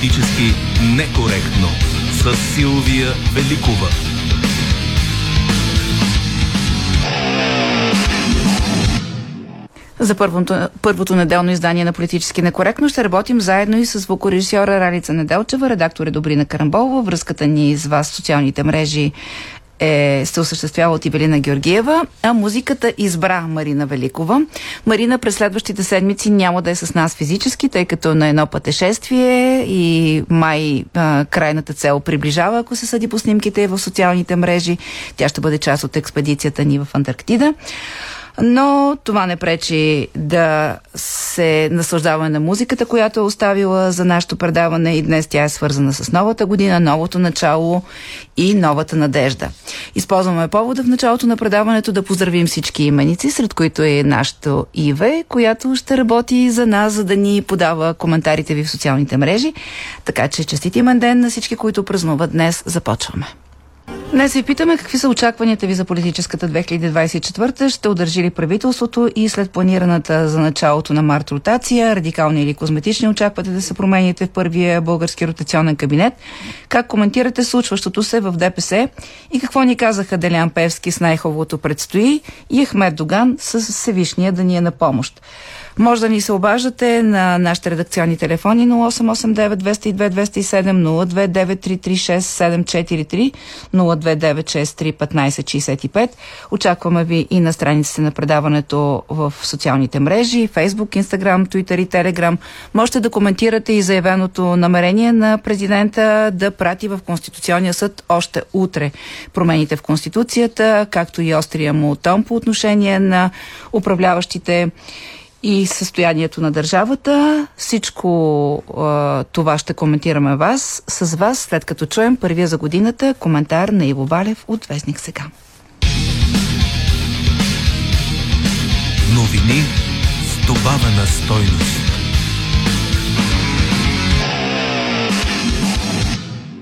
Политически некоректно с Силвия Великова. За първото, първото неделно издание на Политически некоректно ще работим заедно и с звукорежисьора Ралица Неделчева, редактор е Добрина Карамболова. Връзката ни с вас в социалните мрежи е, се осъществява от Ивелина Георгиева, а музиката избра Марина Великова. Марина през следващите седмици няма да е с нас физически, тъй като на едно пътешествие и май а, крайната цел приближава, ако се съди по снимките в социалните мрежи. Тя ще бъде част от експедицията ни в Антарктида. Но това не пречи да се наслаждаваме на музиката, която е оставила за нашето предаване и днес тя е свързана с новата година, новото начало и новата надежда. Използваме повода в началото на предаването да поздравим всички именици, сред които е нашето Иве, която ще работи за нас, за да ни подава коментарите ви в социалните мрежи. Така че честит имен ден на всички, които празнуват днес. Започваме. Днес ви питаме какви са очакванията ви за политическата 2024. Ще удържи ли правителството и след планираната за началото на март ротация, радикални или козметични очаквате да се промените в първия български ротационен кабинет? Как коментирате случващото се в ДПС и какво ни казаха Делян Певски с най-хубавото предстои и Ахмед Доган с Всевишния да ни е на помощ? Може да ни се обаждате на нашите редакционни телефони 0889 202 207 029 336 743 Очакваме ви и на страниците на предаването в социалните мрежи, Facebook, Instagram, Twitter и Telegram. Можете да коментирате и заявеното намерение на президента да прати в Конституционния съд още утре промените в Конституцията, както и острия му тон по отношение на управляващите и състоянието на държавата. Всичко а, това ще коментираме вас, с вас, след като чуем първия за годината коментар на Иво Валев от Вестник сега. Новини с добавена стойност.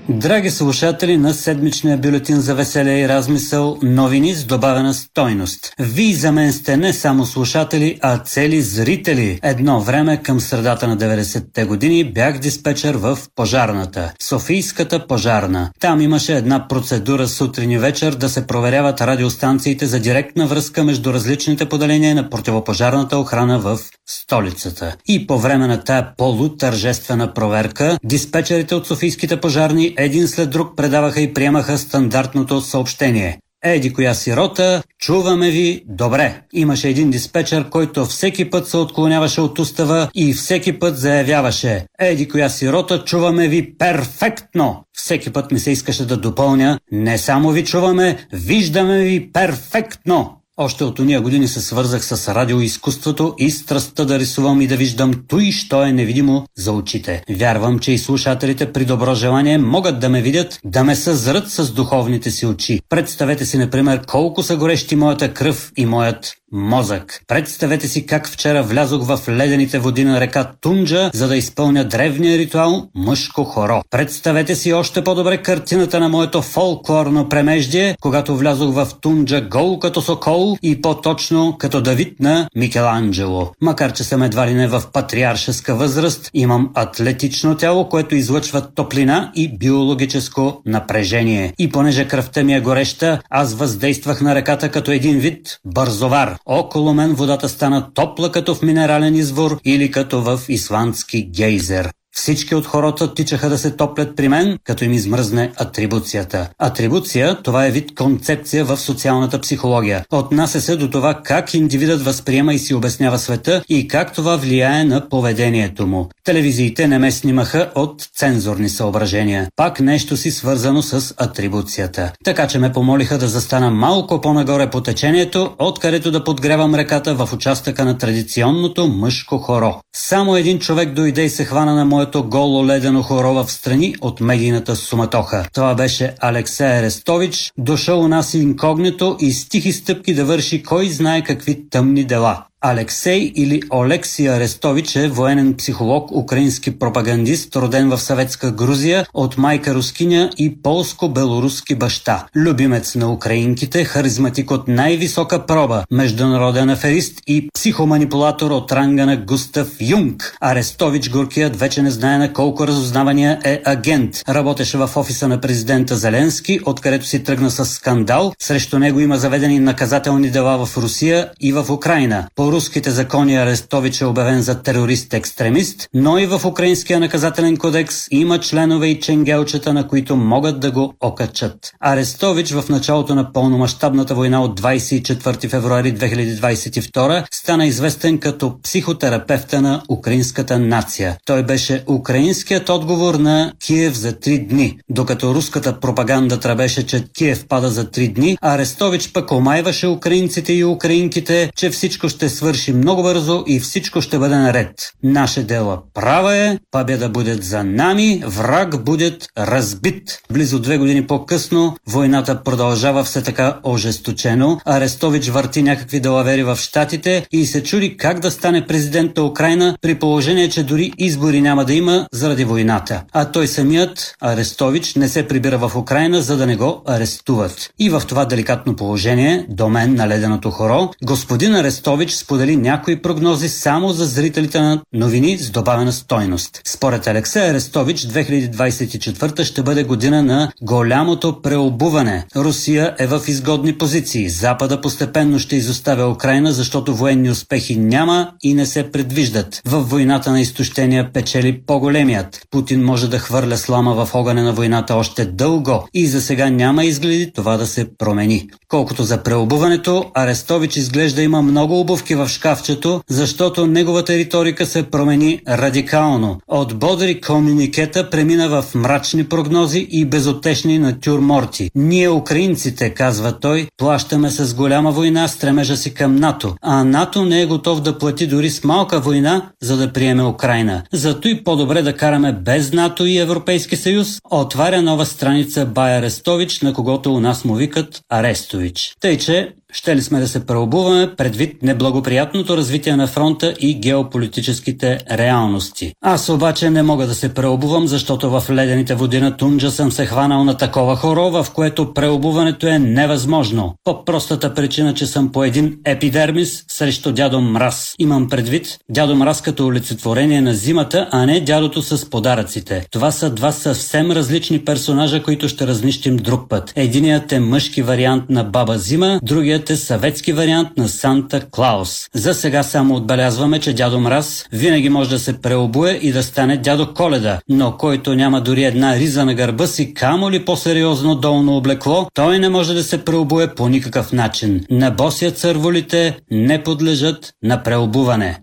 Драги слушатели на седмичния бюлетин за веселие и размисъл, новини с добавена стойност. Вие за мен сте не само слушатели, а цели зрители. Едно време към средата на 90-те години бях диспетчер в пожарната. Софийската пожарна. Там имаше една процедура сутрин и вечер да се проверяват радиостанциите за директна връзка между различните поделения на противопожарната охрана в столицата. И по време на тая полутържествена проверка, диспетчерите от Софийските пожарни един след друг предаваха и приемаха стандартното съобщение. Еди коя сирота, чуваме ви добре. Имаше един диспетчер, който всеки път се отклоняваше от устава и всеки път заявяваше Еди коя сирота, чуваме ви перфектно. Всеки път ми се искаше да допълня Не само ви чуваме, виждаме ви перфектно. Още от уния години се свързах с радиоизкуството и страстта да рисувам и да виждам той, що е невидимо за очите. Вярвам, че и слушателите при добро желание могат да ме видят, да ме съзрат с духовните си очи. Представете си, например, колко са горещи моята кръв и моят мозък. Представете си как вчера влязох в ледените води на река Тунджа, за да изпълня древния ритуал мъжко хоро. Представете си още по-добре картината на моето фолклорно премеждие, когато влязох в Тунджа гол като сокол и по-точно като Давид на Микеланджело. Макар, че съм едва ли не в патриаршеска възраст, имам атлетично тяло, което излъчва топлина и биологическо напрежение. И понеже кръвта ми е гореща, аз въздействах на реката като един вид бързовар. Около мен водата стана топла като в минерален извор или като в исландски гейзер. Всички от хората тичаха да се топлят при мен, като им измръзне атрибуцията. Атрибуция – това е вид концепция в социалната психология. Отнася се до това как индивидът възприема и си обяснява света и как това влияе на поведението му. Телевизиите не ме снимаха от цензурни съображения. Пак нещо си свързано с атрибуцията. Така че ме помолиха да застана малко по-нагоре по течението, откъдето да подгревам реката в участъка на традиционното мъжко хоро. Само един човек дойде и се хвана на моето своето голо ледено хоро в страни от медийната суматоха. Това беше Алексей Арестович, дошъл у нас инкогнито и с тихи стъпки да върши кой знае какви тъмни дела. Алексей или Олексий Арестович е военен психолог, украински пропагандист, роден в съветска Грузия от майка рускиня и полско-белоруски баща. Любимец на украинките, харизматик от най-висока проба, международен аферист и психоманипулатор от ранга на Густав Юнг. Арестович Горкият вече не знае на колко разузнавания е агент. Работеше в офиса на президента Зеленски, откъдето си тръгна с скандал. Срещу него има заведени наказателни дела в Русия и в Украина. По руските закони Арестович е обявен за терорист-екстремист, но и в Украинския наказателен кодекс има членове и ченгелчета, на които могат да го окачат. Арестович в началото на пълномащабната война от 24 февруари 2022 стана известен като психотерапевта на украинската нация. Той беше украинският отговор на Киев за три дни. Докато руската пропаганда тръбеше, че Киев пада за три дни, Арестович пък омайваше украинците и украинките, че всичко ще свърши много бързо и всичко ще бъде наред. Наше дело права е, победа будет за нами, враг будет разбит. Близо две години по-късно войната продължава все така ожесточено. Арестович върти някакви делавери в Штатите и се чуди как да стане президент на Украина при положение, че дори избори няма да има заради войната. А той самият, Арестович, не се прибира в Украина, за да не го арестуват. И в това деликатно положение, до мен на леденото хоро, господин Арестович сподели някои прогнози само за зрителите на новини с добавена стойност. Според Алексей Арестович, 2024 ще бъде година на голямото преобуване. Русия е в изгодни позиции. Запада постепенно ще изоставя Украина, защото военни успехи няма и не се предвиждат. В войната на изтощения печели по-големият. Путин може да хвърля слама в огъня на войната още дълго и за сега няма изгледи това да се промени. Колкото за преобуването, Арестович изглежда има много обувки в шкафчето, защото неговата риторика се промени радикално. От бодри комуникета премина в мрачни прогнози и безотешни натюрморти. Ние, украинците, казва той, плащаме с голяма война стремежа си към НАТО, а НАТО не е готов да плати дори с малка война, за да приеме Украина. Зато и по-добре да караме без НАТО и Европейски съюз, отваря нова страница Бай Арестович, на когото у нас му викат Арестович. Тъй, че ще ли сме да се преобуваме предвид неблагоприятното развитие на фронта и геополитическите реалности. Аз обаче не мога да се преобувам, защото в ледените води на Тунджа съм се хванал на такова хоро, в което преобуването е невъзможно. По простата причина, че съм по един епидермис срещу дядо Мраз. Имам предвид дядо Мраз като олицетворение на зимата, а не дядото с подаръците. Това са два съвсем различни персонажа, които ще разнищим друг път. Единият е мъжки вариант на Баба Зима, другият другият е съветски вариант на Санта Клаус. За сега само отбелязваме, че дядо Мраз винаги може да се преобуе и да стане дядо Коледа, но който няма дори една риза на гърба си, камо ли по-сериозно долно облекло, той не може да се преобуе по никакъв начин. На босия църволите не подлежат на преобуване.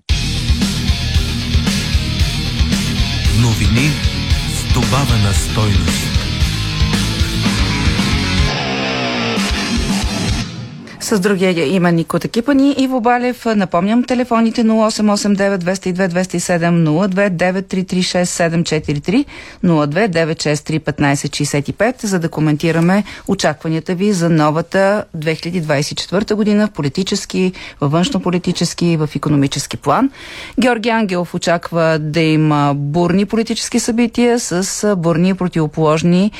Новини с добавена стойност. С другия има Нико Такипани и Балев. Напомням телефоните 0889 202 207 02 963 1565 за да коментираме очакванията ви за новата 2024 година в политически, във външно-политически, в економически план. Георги Ангелов очаква да има бурни политически събития с бурни противоположни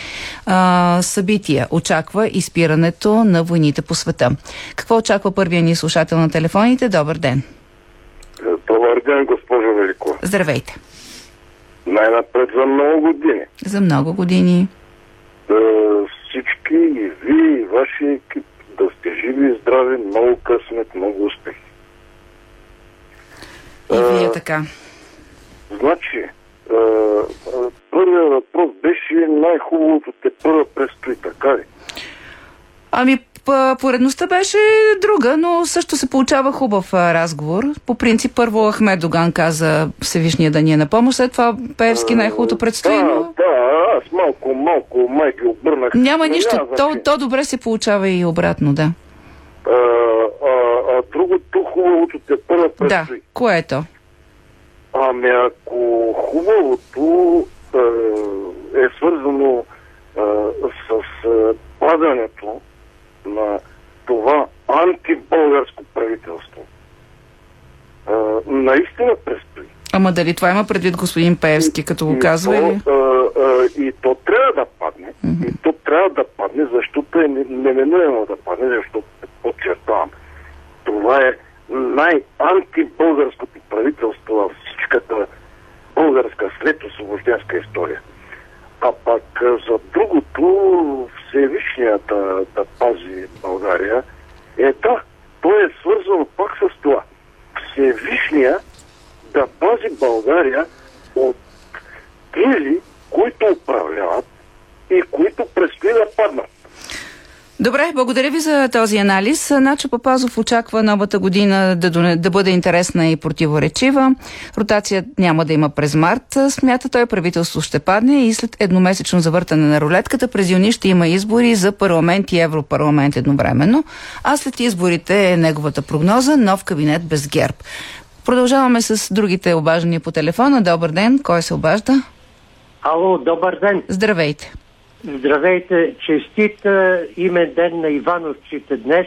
а, събития. Очаква изпирането на войните по света. Какво очаква първия ни слушател на телефоните? Добър ден. Добър ден, госпожо Велико. Здравейте. Най-напред за много години. За много години. Да, всички и ви, и вашия екип да сте живи и здрави, много късмет, много успехи. И вие така. Значи, а, първият въпрос беше най-хубавото те първа престои, така ли? Ами, поредността беше друга, но също се получава хубав разговор. По принцип, първо Ахмед Доган каза Всевишния да ни е на помощ, след това Певски най-хубавото предстои. Но... Да, да, аз малко, малко майки обърнах. Няма нищо, то, то добре се получава и обратно, да. А, а, а другото хубавото те първа предстои. Да, кое е то? Ами ако хубавото а, е свързано а, с а, падането на това антибългарско правителство. Ама дали това има предвид господин Пеевски, като го И казва? то, Или? а, а, и то трябва да падне. И то трябва да падне, защото е неминуемо да падне, защото подчертавам. Това е най-антибългарското правителство в всичката българска след освобожденска история. А пак за другото, Всевишният да, да пази България, е да, той е свързано пак с това. Всевишния да пази България от тези, които управляват и които предстои да паднат. Добре, благодаря ви за този анализ. Начо Папазов очаква новата година да, да бъде интересна и противоречива. Ротация няма да има през март. Смята той правителство ще падне и след едномесечно завъртане на рулетката през юни ще има избори за парламент и Европарламент едновременно. А след изборите е неговата прогноза нов кабинет без герб. Продължаваме с другите обаждания по телефона. Добър ден. Кой се обажда? Ало, добър ден. Здравейте. Здравейте, честит а, имен ден на Ивановците днес.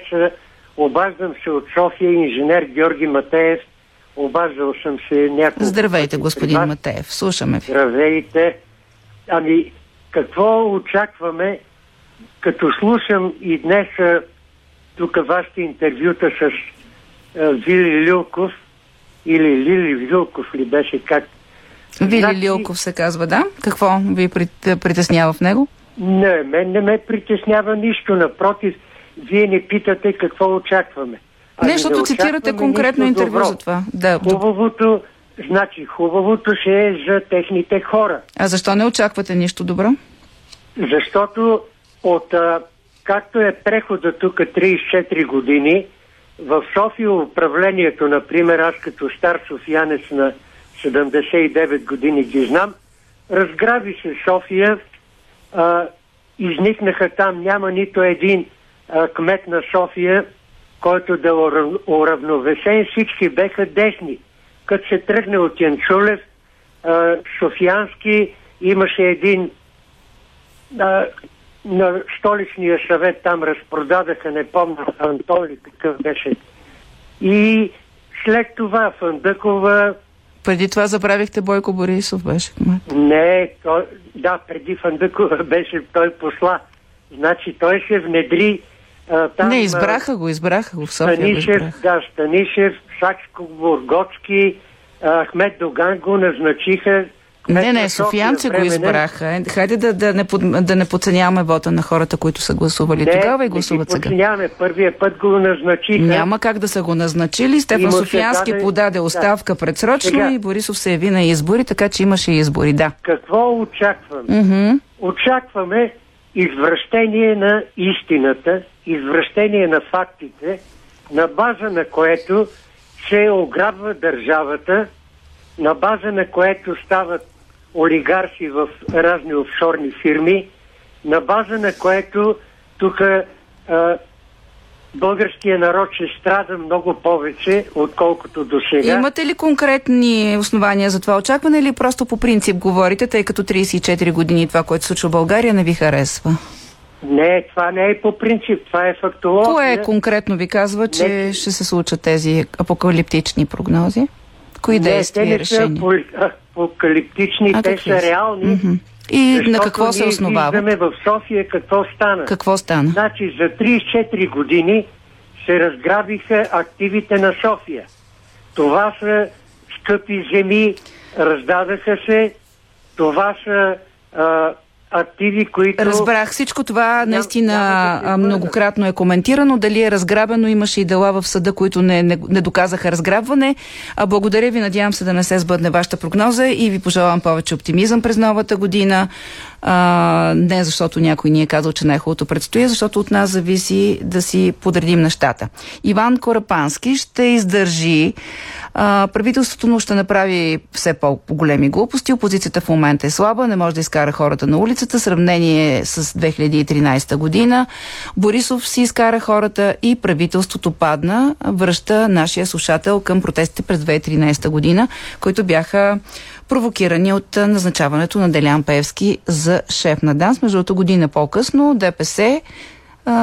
Обаждам се от София, инженер Георги Матеев. Обаждал съм се няколко Здравейте, господин вас. Матеев. Слушаме ви. Здравейте. Ами, какво очакваме, като слушам и днес тук вашите интервюта с Вили Люлков или Лили Вилков ли беше как? Вили Значи- Лилков се казва, да? Какво ви прит- притеснява в него? Не, мен не ме притеснява нищо. Напротив, вие не питате какво очакваме. Ами Не, защото цитирате очакваме конкретно интервю добро. за това. Да. Хубавото, значи, хубавото ще е за техните хора. А защо не очаквате нищо добро? Защото от, а, както е прехода тук 34 години, в София управлението, например, аз като стар софиянец на 79 години ги знам, разграби се София, а, изникнаха там, няма нито един а, кмет на София, който да е урав- уравновесен, всички беха десни. Като се тръгне от Янчулев, а, Софиянски имаше един а, на столичния съвет там разпродадаха, не помня, Антоли какъв беше. И след това Фандъкова, Преди това забравихте Бойко Борисов беше кмет. не, той, да, преди Фандъкова беше той посла. Значи той се внедри а, там. не, избраха го, избраха го в София. Станишев, да, Станишев, Сакско, Бургоцки, Ахмед Доган го назначиха. Не, не, София софиянци го избраха. Хайде да, да, не, под, да не подценяваме вота на хората, които са гласували тогава и гласуват не сега. подценяваме. Първия път го назначиха. Няма как да са го назначили. Стефан Софиянски даде- подаде оставка предсрочно Сега. и Борисов се яви на избори, така че имаше избори, да. Какво очакваме? Мгм. Очакваме извращение на истината, извращение на фактите, на база на което се ограбва държавата, на база на което стават олигарси в разни офшорни фирми, на база на което тук българския народ ще страда много повече, отколкото до сега. Имате ли конкретни основания за това очакване или просто по принцип говорите, тъй като 34 години това, което случва в България, не ви харесва? Не, това не е по принцип, това е фактология. Кое конкретно ви казва, че Не. ще се случат тези апокалиптични прогнози? Кои Не, действия те не са апокалиптични, А те са реални. Мгм. И на какво се основава? Виждаме в София какво стана. Какво стана? Значи за 34 години се разграбиха активите на София. Това са скъпи земи, раздадаха се. Това са а, активи, които... Разбрах всичко това, наистина няма да многократно е коментирано. Дали е разграбено, имаше и дела в съда, които не, не, не доказаха разграбване. А, благодаря ви, надявам се да не се сбъдне вашата прогноза и ви пожелавам повече оптимизъм през новата година. А, не защото някой ни е казал, че най-хубавото предстои, защото от нас зависи да си подредим нещата. Иван Корапански ще издържи а, правителството му ще направи все по-големи глупости. Опозицията в момента е слаба, не може да изкара хората на улицата. Сравнение с 2013 година. Борисов си изкара хората и правителството падна. Връща нашия слушател към протестите през 2013 година, които бяха провокирани от назначаването на Делян Певски за шеф на ДАНС. Между година по-късно ДПС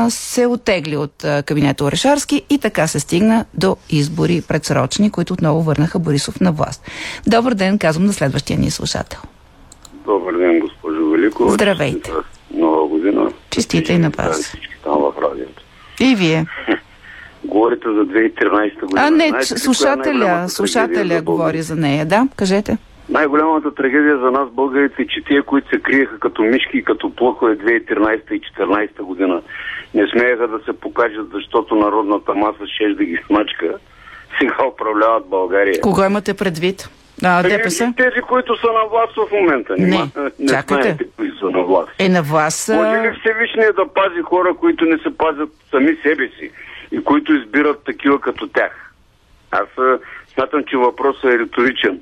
се отегли от кабинета Орешарски и така се стигна до избори предсрочни, които отново върнаха Борисов на власт. Добър ден, казвам на следващия ни слушател. Добър ден, госпожо Велико. Здравейте. Нова година. Честите и на вас. Всички там в радиото. И вие. Говорите за 2013 година. А, не, Знаете е слушателя, слушателя говори за нея. Да, кажете. Най-голямата трагедия за нас, българите, е, че тия, които се криеха като мишки и като плъхове 2013 и 2014 година, не смееха да се покажат, защото народната маса ще да ги смачка. Сега управляват България. Кого имате предвид? А, Ами, ДПС? Тези, които са на власт в момента. Не, не чакайте. знаете кои са на власт. Е, на вас... Може ли Всевишния да пази хора, които не се пазят сами себе си и които избират такива като тях? Аз смятам, че въпросът е риторичен.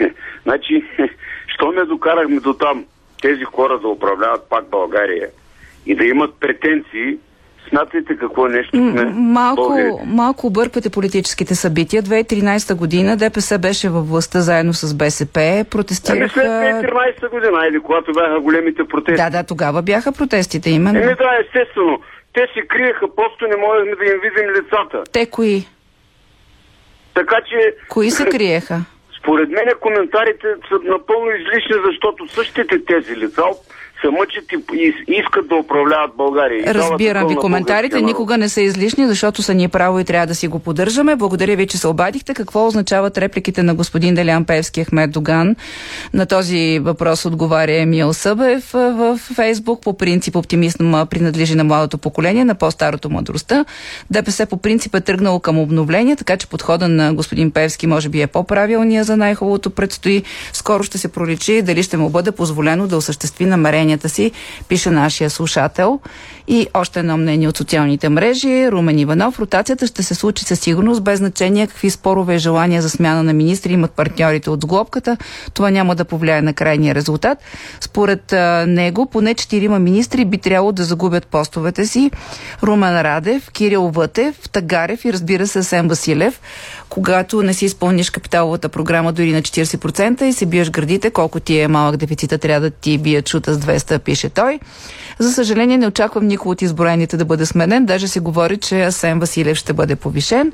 значи, що ме докарахме до там тези хора да управляват пак България и да имат претенции, смятайте какво нещо сме Малко, българите. малко обърквате политическите събития. 2013 година ДПС беше във властта заедно с БСП, Ами след протестираха... 2013 година, айде, когато бяха големите протести. Да, да, тогава бяха протестите именно. Еми да, естествено. Те се криеха, просто не можехме да им видим лицата. Те кои? Така че... Кои се криеха? Според мен коментарите са напълно излишни, защото същите тези лица се мъчат и, искат да управляват България. И дават Разбирам ви коментарите. Никога не са излишни, защото са ни право и трябва да си го поддържаме. Благодаря ви, че се обадихте. Какво означават репликите на господин Делян Певски Ахмед Доган? На този въпрос отговаря Емил Събев в Фейсбук. По принцип оптимизъм принадлежи на младото поколение, на по-старото мъдростта. ДПС по принцип е тръгнало към обновление, така че подхода на господин Певски може би е по-правилния за най-хубавото предстои. Скоро ще се проличи дали ще му бъде позволено да осъществи намеренията си, пише нашия слушател. И още едно мнение от социалните мрежи. Румен Иванов. Ротацията ще се случи със сигурност, без значение какви спорове и желания за смяна на министри имат партньорите от сглобката. Това няма да повлияе на крайния резултат. Според а, него, поне четирима министри би трябвало да загубят постовете си. Румен Радев, Кирил Вътев, Тагарев и разбира се Сен Василев. Когато не си изпълниш капиталовата програма дори на 40% и се биеш градите, колко ти е малък дефицита, трябва да ти бият чута с 200, пише той. За съжаление, не очаквам никой от изброените да бъде сменен. Даже се говори, че Асен Василев ще бъде повишен.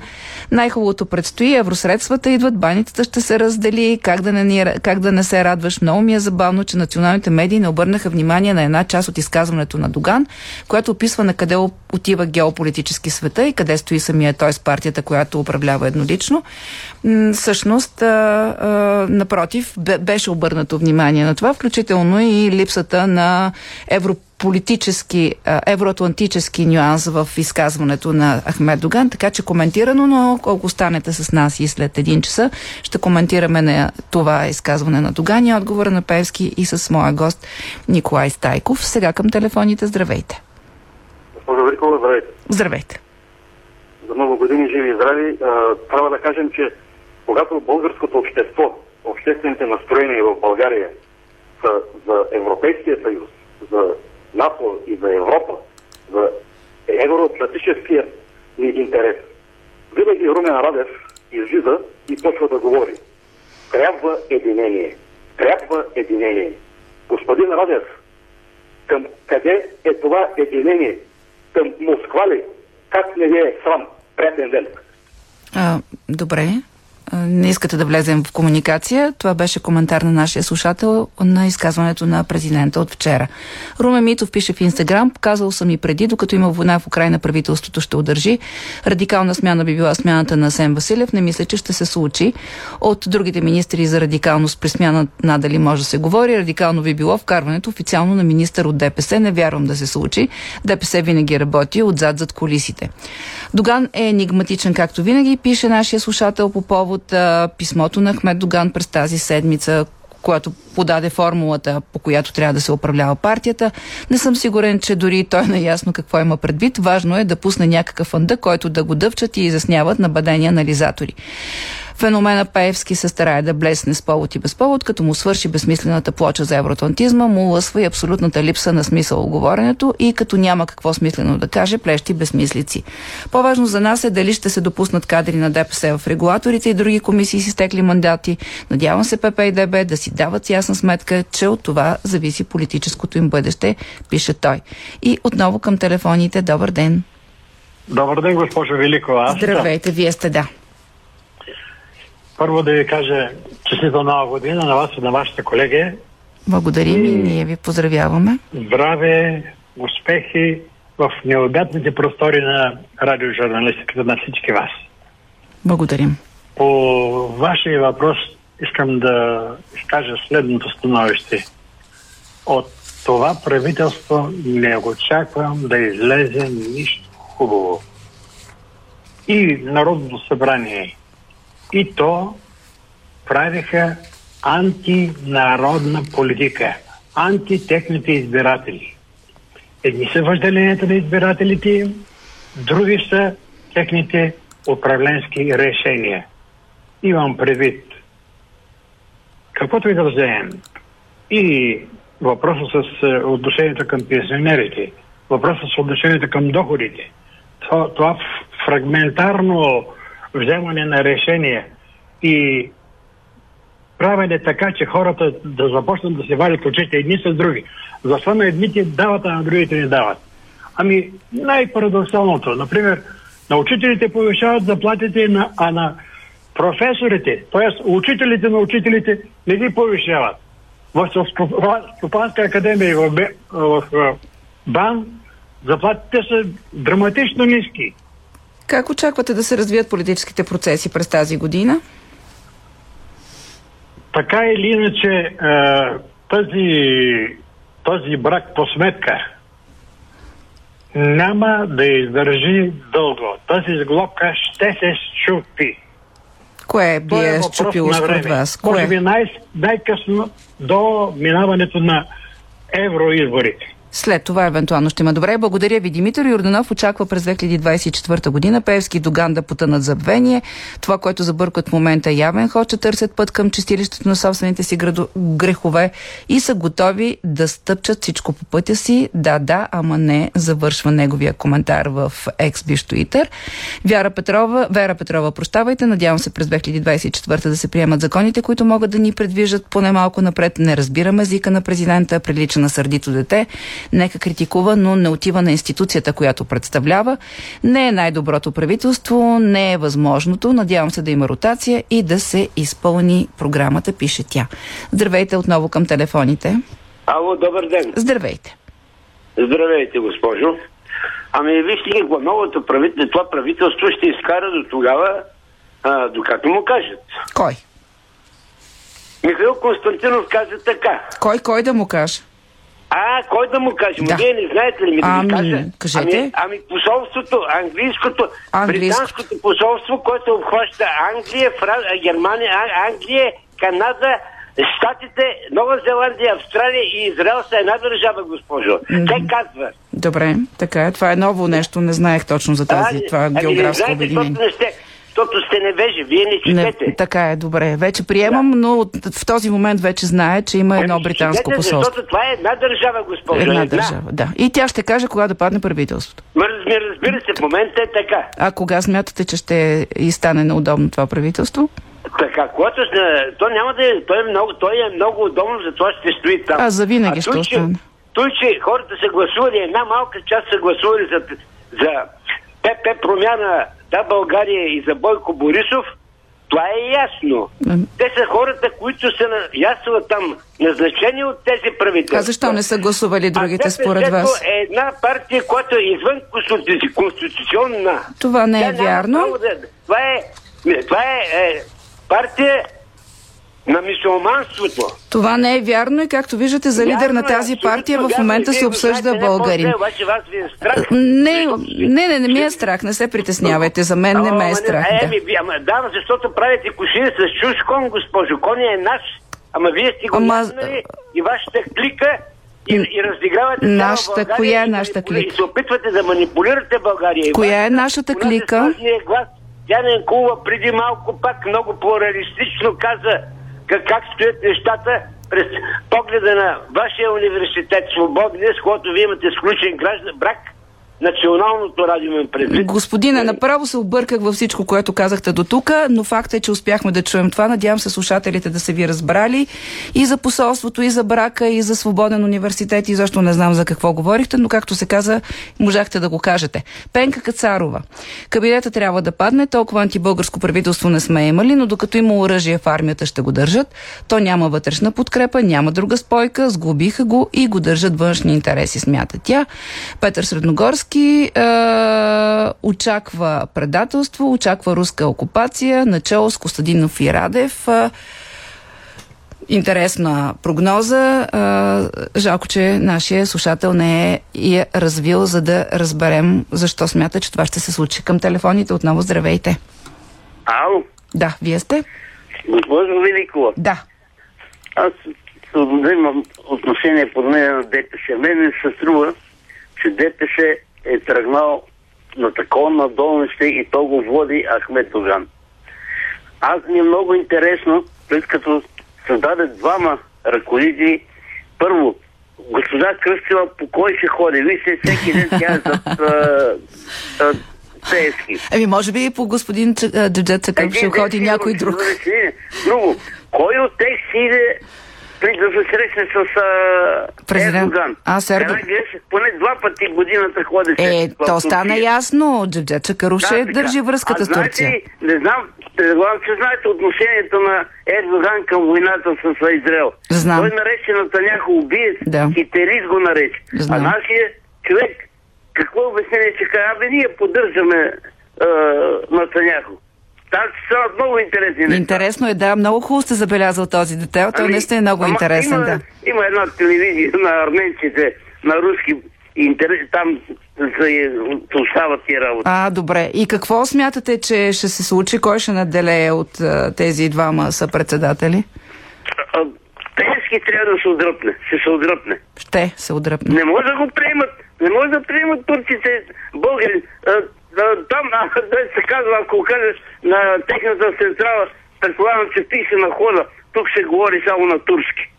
Най-хубавото предстои. Евросредствата идват, баницата ще се раздели. Как да, не, как да не се радваш? Много ми е забавно, че националните медии не обърнаха внимание на една част от изказването на Доган, която описва на къде отива геополитически света и къде стои самия той с партията, която управлява еднолично. Всъщност, напротив, бе- беше обърнато внимание на това, включително и липсата на европолитически, а, евроатлантически нюанс в изказването на Ахмед Доган, така че коментирано, но ако останете с нас и след един часа, ще коментираме на това изказване на Доган и отговора на Певски и с моя гост Николай Стайков. Сега към телефоните. Здравейте! Госпожо Великова, здравейте. Здравейте! За много години живи и здрави. Трябва да кажем, че когато българското общество, обществените настроения в България са за Европейския съюз, за НАТО и за Европа, за евроатлантическия ни интерес, винаги Румен Радев излиза и почва да говори. Трябва единение. Трябва единение. Господин Радев, към къде е това единение? Към Москва ли? Как не е срам? Приятен. А, добре. Не искате да влезем в комуникация. Това беше коментар на нашия слушател на изказването на президента от вчера. Румен Митов пише в Инстаграм, казал съм и преди, докато има война в Украина, правителството ще удържи. Радикална смяна би била смяната на Сен Василев. Не мисля, че ще се случи. От другите министри за радикалност при смяна надали може да се говори. Радикално би било вкарването официално на министър от ДПС. Не вярвам да се случи. ДПС винаги работи отзад зад колисите. Доган е енигматичен, както винаги, пише нашия слушател по повод а, писмото на Ахмед Доган през тази седмица, която подаде формулата, по която трябва да се управлява партията. Не съм сигурен, че дори той е наясно какво има предвид. Важно е да пусне някакъв фънда, който да го дъвчат и изясняват набадени анализатори. Феномена Пеевски се старае да блесне с повод и без повод, като му свърши безсмислената плоча за евроатлантизма, му лъсва и абсолютната липса на смисъл оговоренето и като няма какво смислено да каже, плещи безмислици. По-важно за нас е дали ще се допуснат кадри на ДПС в регулаторите и други комисии си стекли мандати. Надявам се ПП и ДБ да си дават ясна сметка, че от това зависи политическото им бъдеще, пише той. И отново към телефоните. Добър ден. Добър ден, госпожо Великова. Здравейте, вие сте да. Първо да ви кажа честита нова година на вас и на вашите колеги. Благодарим и ние ви поздравяваме. Здраве, успехи в необятните простори на радиожурналистиката на всички вас. Благодарим. По вашия въпрос искам да изкажа следното становище. От това правителство не очаквам да излезе нищо хубаво. И Народното събрание, и то правиха антинародна политика, антитехните избиратели. Едни са въжделенията на избирателите им, други са техните управленски решения. Имам предвид. Каквото и да вземем. И въпроса с е, отношението към пенсионерите, въпроса с отношението към доходите, това, това фрагментарно вземане на решения и правене така, че хората да започнат да се валят очите едни с други. Защо на едните дават, а на другите не дават? Ами най-парадоксалното, например, на учителите повишават заплатите, на, а на професорите, т.е. учителите на учителите не ги повишават. В Стопанска академия и в, в, в БАН заплатите са драматично ниски. Как очаквате да се развият политическите процеси през тази година? Така или иначе, този, този брак по сметка няма да издържи дълго. Тази сглобка ще се щупи. Кое би е, е щупило според вас? Кое? Може би най- най-късно до минаването на евроизборите. След това евентуално ще има. Добре, благодаря ви. Димитър Йорданов очаква през 2024 година Певски Доган да потънат забвение. Това, което забъркат в момента е явен ход, че търсят път към чистилището на собствените си градо... грехове и са готови да стъпчат всичко по пътя си. Да, да, ама не, завършва неговия коментар в екс-биш Twitter. Вяра Петрова, Вера Петрова, прощавайте. Надявам се през 2024 да се приемат законите, които могат да ни предвижат поне малко напред. Не разбираме езика на президента, прилича на сърдито дете. Нека критикува, но не отива на институцията, която представлява. Не е най-доброто правителство, не е възможното. Надявам се да има ротация и да се изпълни програмата, пише тя. Здравейте отново към телефоните. Ало, добър ден. Здравейте. Здравейте, госпожо. Ами вижте какво новото правителство, това правителство ще изкара до тогава, а, докато му кажат. Кой? Михаил Константинов каза така. Кой, кой да му каже? А, кой да му каже? Да. Вие не знаете ли ми да ами, кажа? Кажете. Ами, ами посолството, английското, Английско. британското посолство, което обхваща Англия, Фра... Германия, Англия, Канада, Штатите, Нова Зеландия, Австралия и Израел са една държава, госпожо. Mm-hmm. Те казва. Добре, така е. Това е ново нещо. Не знаех точно за тази, а, това ами, географско обединение. Не защото сте невежи, вие не четете. Не, така е, добре. Вече приемам, да. но в този момент вече знае, че има едно ами, британско посолство. Защото това е една държава, госпожо. Една, една държава, да. И тя ще каже кога да падне правителството. Разбира, разбира се, в момента е така. А кога смятате, че ще и стане неудобно това правителство? Така, когато то няма да е, той е много, той е много удобно, затова ще стои там. А, за винаги ще остане. Той, че хората са гласували, една малка част са гласували за, за ПП промяна да България и за Бойко Борисов, това е ясно. Те са хората, които са ясно там назначени от тези правителства. А защо не са гласували другите според вас? е една партия, която е извън конституционна. Това не е вярно. Да, това е, това е, е партия на мисулманството. Това не е вярно и както виждате за лидер на тази партия в момента се обсъжда българин. Не, не, не, не ми е страх, не се притеснявайте, за мен не ме е страх. Да, да защото правите кушини с чуж кон, госпожо, кон е наш. Ама вие сте го Ама... и вашата клика и, и разигравате нашата, България, коя е нашата клика? И се опитвате да манипулирате България. Коя е нашата клика? Глас Яненкова преди малко пак много плуралистично каза как, как стоят нещата? През погледа на вашия университет Свободния, с който вие имате сключен граждан брак – националното радио ме предвид. Господина, направо се обърках във всичко, което казахте до тук, но факт е, че успяхме да чуем това. Надявам се слушателите да са ви разбрали и за посолството, и за брака, и за свободен университет, и защо не знам за какво говорихте, но както се каза, можахте да го кажете. Пенка Кацарова. Кабинета трябва да падне, толкова антибългарско правителство не сме имали, но докато има оръжие в армията ще го държат. То няма вътрешна подкрепа, няма друга спойка, сглобиха го и го държат външни интереси, смята тя. Петър Средногорски Зеленски е, очаква предателство, очаква руска окупация, начало с Костадинов и Радев. Е, интересна прогноза. Е, жалко, че нашия слушател не е я развил, за да разберем защо смята, че това ще се случи. Към телефоните отново здравейте. Ало? Да, вие сте? Госпожо Великова. Да. Аз имам отношение по на ДПС. Мене се струва, че ДПС е тръгнал на такова надолнище и то го води Ахмед Доган. Аз ми е много интересно, след като създаде двама ръководители, първо, госпожа Кръстева по кой ще ходи? Вижте, всеки ден тя е за Пески. Еми, може би по господин Джаджет Цакъв ще ходи някой друг. Друго, кой от тях си иде при да се срещне с а, Президент... Ердоган. Аз Ердоган. Поне два пъти годината ходи. Е, то стана ясно. Джевджет Чакаров ще да, държи връзката а, с Турция. Знаете, не знам, предполагам, че знаете отношението на Ердоган към войната с Израел. Знам. Той нарече Натаняхо убиец да. и терист го нарече. Знам. А нашия човек, какво обяснение, че казва, абе ние поддържаме Натаняхо. Там са много интересни неща. Интересно е, да. Много хубаво сте забелязал този детайл. Той ами, наистина е много ама, интересен, има, да. Има една телевизия на арменците, на руски интерес, там се остават тия работи. А, добре. И какво смятате, че ще се случи? Кой ще наделее от а, тези двама съпредседатели? Пески трябва да се отдръпне. Ще се отдръпне. Ще се отдръпне. Не може да го приемат. Не може да приемат турците, българи там, да се казва, ако кажеш на техната централа, предполагам, че пише на хода, тук се говори само на турски.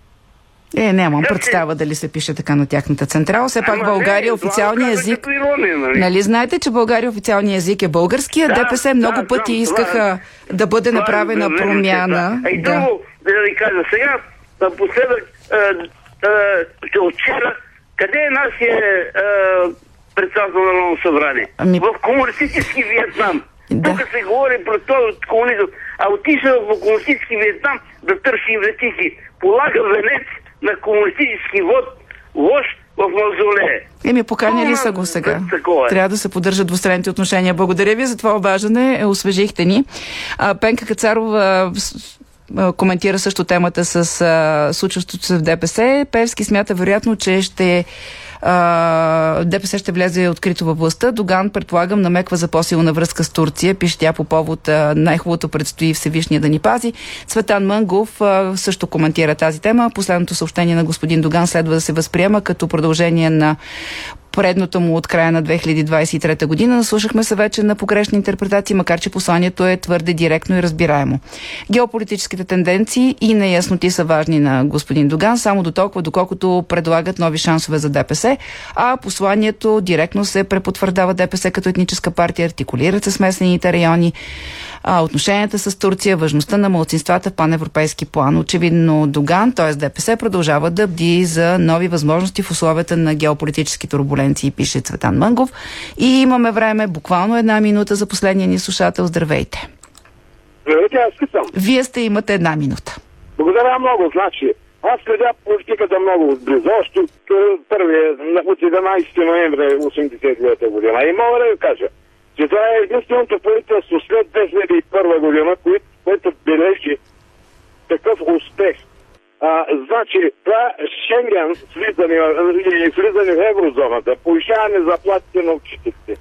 Е, нямам представа дали се пише така на тяхната централа. Все пак България официалния език... Ирония, нали? нали знаете, че България официалния език е българския? Да, ДПС много да, пъти да, искаха това, да бъде това, направена да, промяна. Да. И друго, да ви кажа, сега, напоследък, вчера, къде е нашия председател на Народно събрание. Ами... В комунистически Виетнам. Да. Тук се говори про този комунизъм. А отишъл в комунистически Виетнам да търси инвестиции. Полага венец на комунистически вод, лош в мавзолея. Еми, поканяли са го сега. Е. Трябва да се поддържат двустранните отношения. Благодаря ви за това обаждане. Освежихте ни. А, Пенка Кацарова коментира също темата с случващото се в ДПС. Певски смята вероятно, че ще а, ДПС ще влезе открито във властта. Доган, предполагам, намеква за по-силна връзка с Турция. Пише тя по повод най-хубавото предстои Всевишния да ни пази. Цветан Мънгов също коментира тази тема. Последното съобщение на господин Доган следва да се възприема като продължение на предното му от края на 2023 година. Слушахме се вече на погрешни интерпретации, макар че посланието е твърде директно и разбираемо. Геополитическите тенденции и неясноти са важни на господин Доган, само до толкова, доколкото предлагат нови шансове за ДПС, а посланието директно се препотвърждава ДПС като етническа партия, артикулират се смесените райони а, отношенията с Турция, важността на младсинствата в паневропейски план. Очевидно Доган, т.е. ДПС, продължава да бди за нови възможности в условията на геополитически турбуленции, пише Цветан Мънгов. И имаме време, буквално една минута за последния ни слушател. Здравейте! Здравейте, аз питам. Вие сте имате една минута. Благодаря много. Значи, аз следя политиката много отблизо, още от първия, от 11 ноември 1989 година. И мога да ви кажа, че това е единственото правителство след 2001 година, което, което бележи такъв успех. А, значи, това Шенген, влизане, влизане в еврозоната, повишаване заплатите на учителите,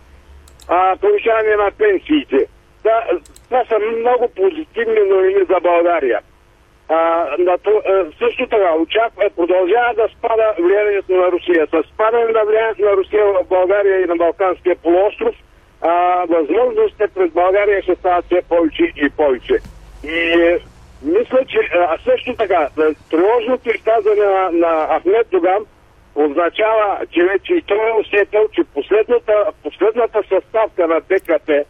а, повишаване на пенсиите, това, това са много позитивни новини за България. А, на, а, също така, очаква, продължава да спада влиянието на Русия. С спадане на влиянието на Русия в България и на Балканския полуостров, а, възможностите пред България ще стават все повече и повече. И е, мисля, че а също така, тревожното изказване на, на Ахмед Доган означава, че вече и той е усетил, че последната, последната съставка на ДКП,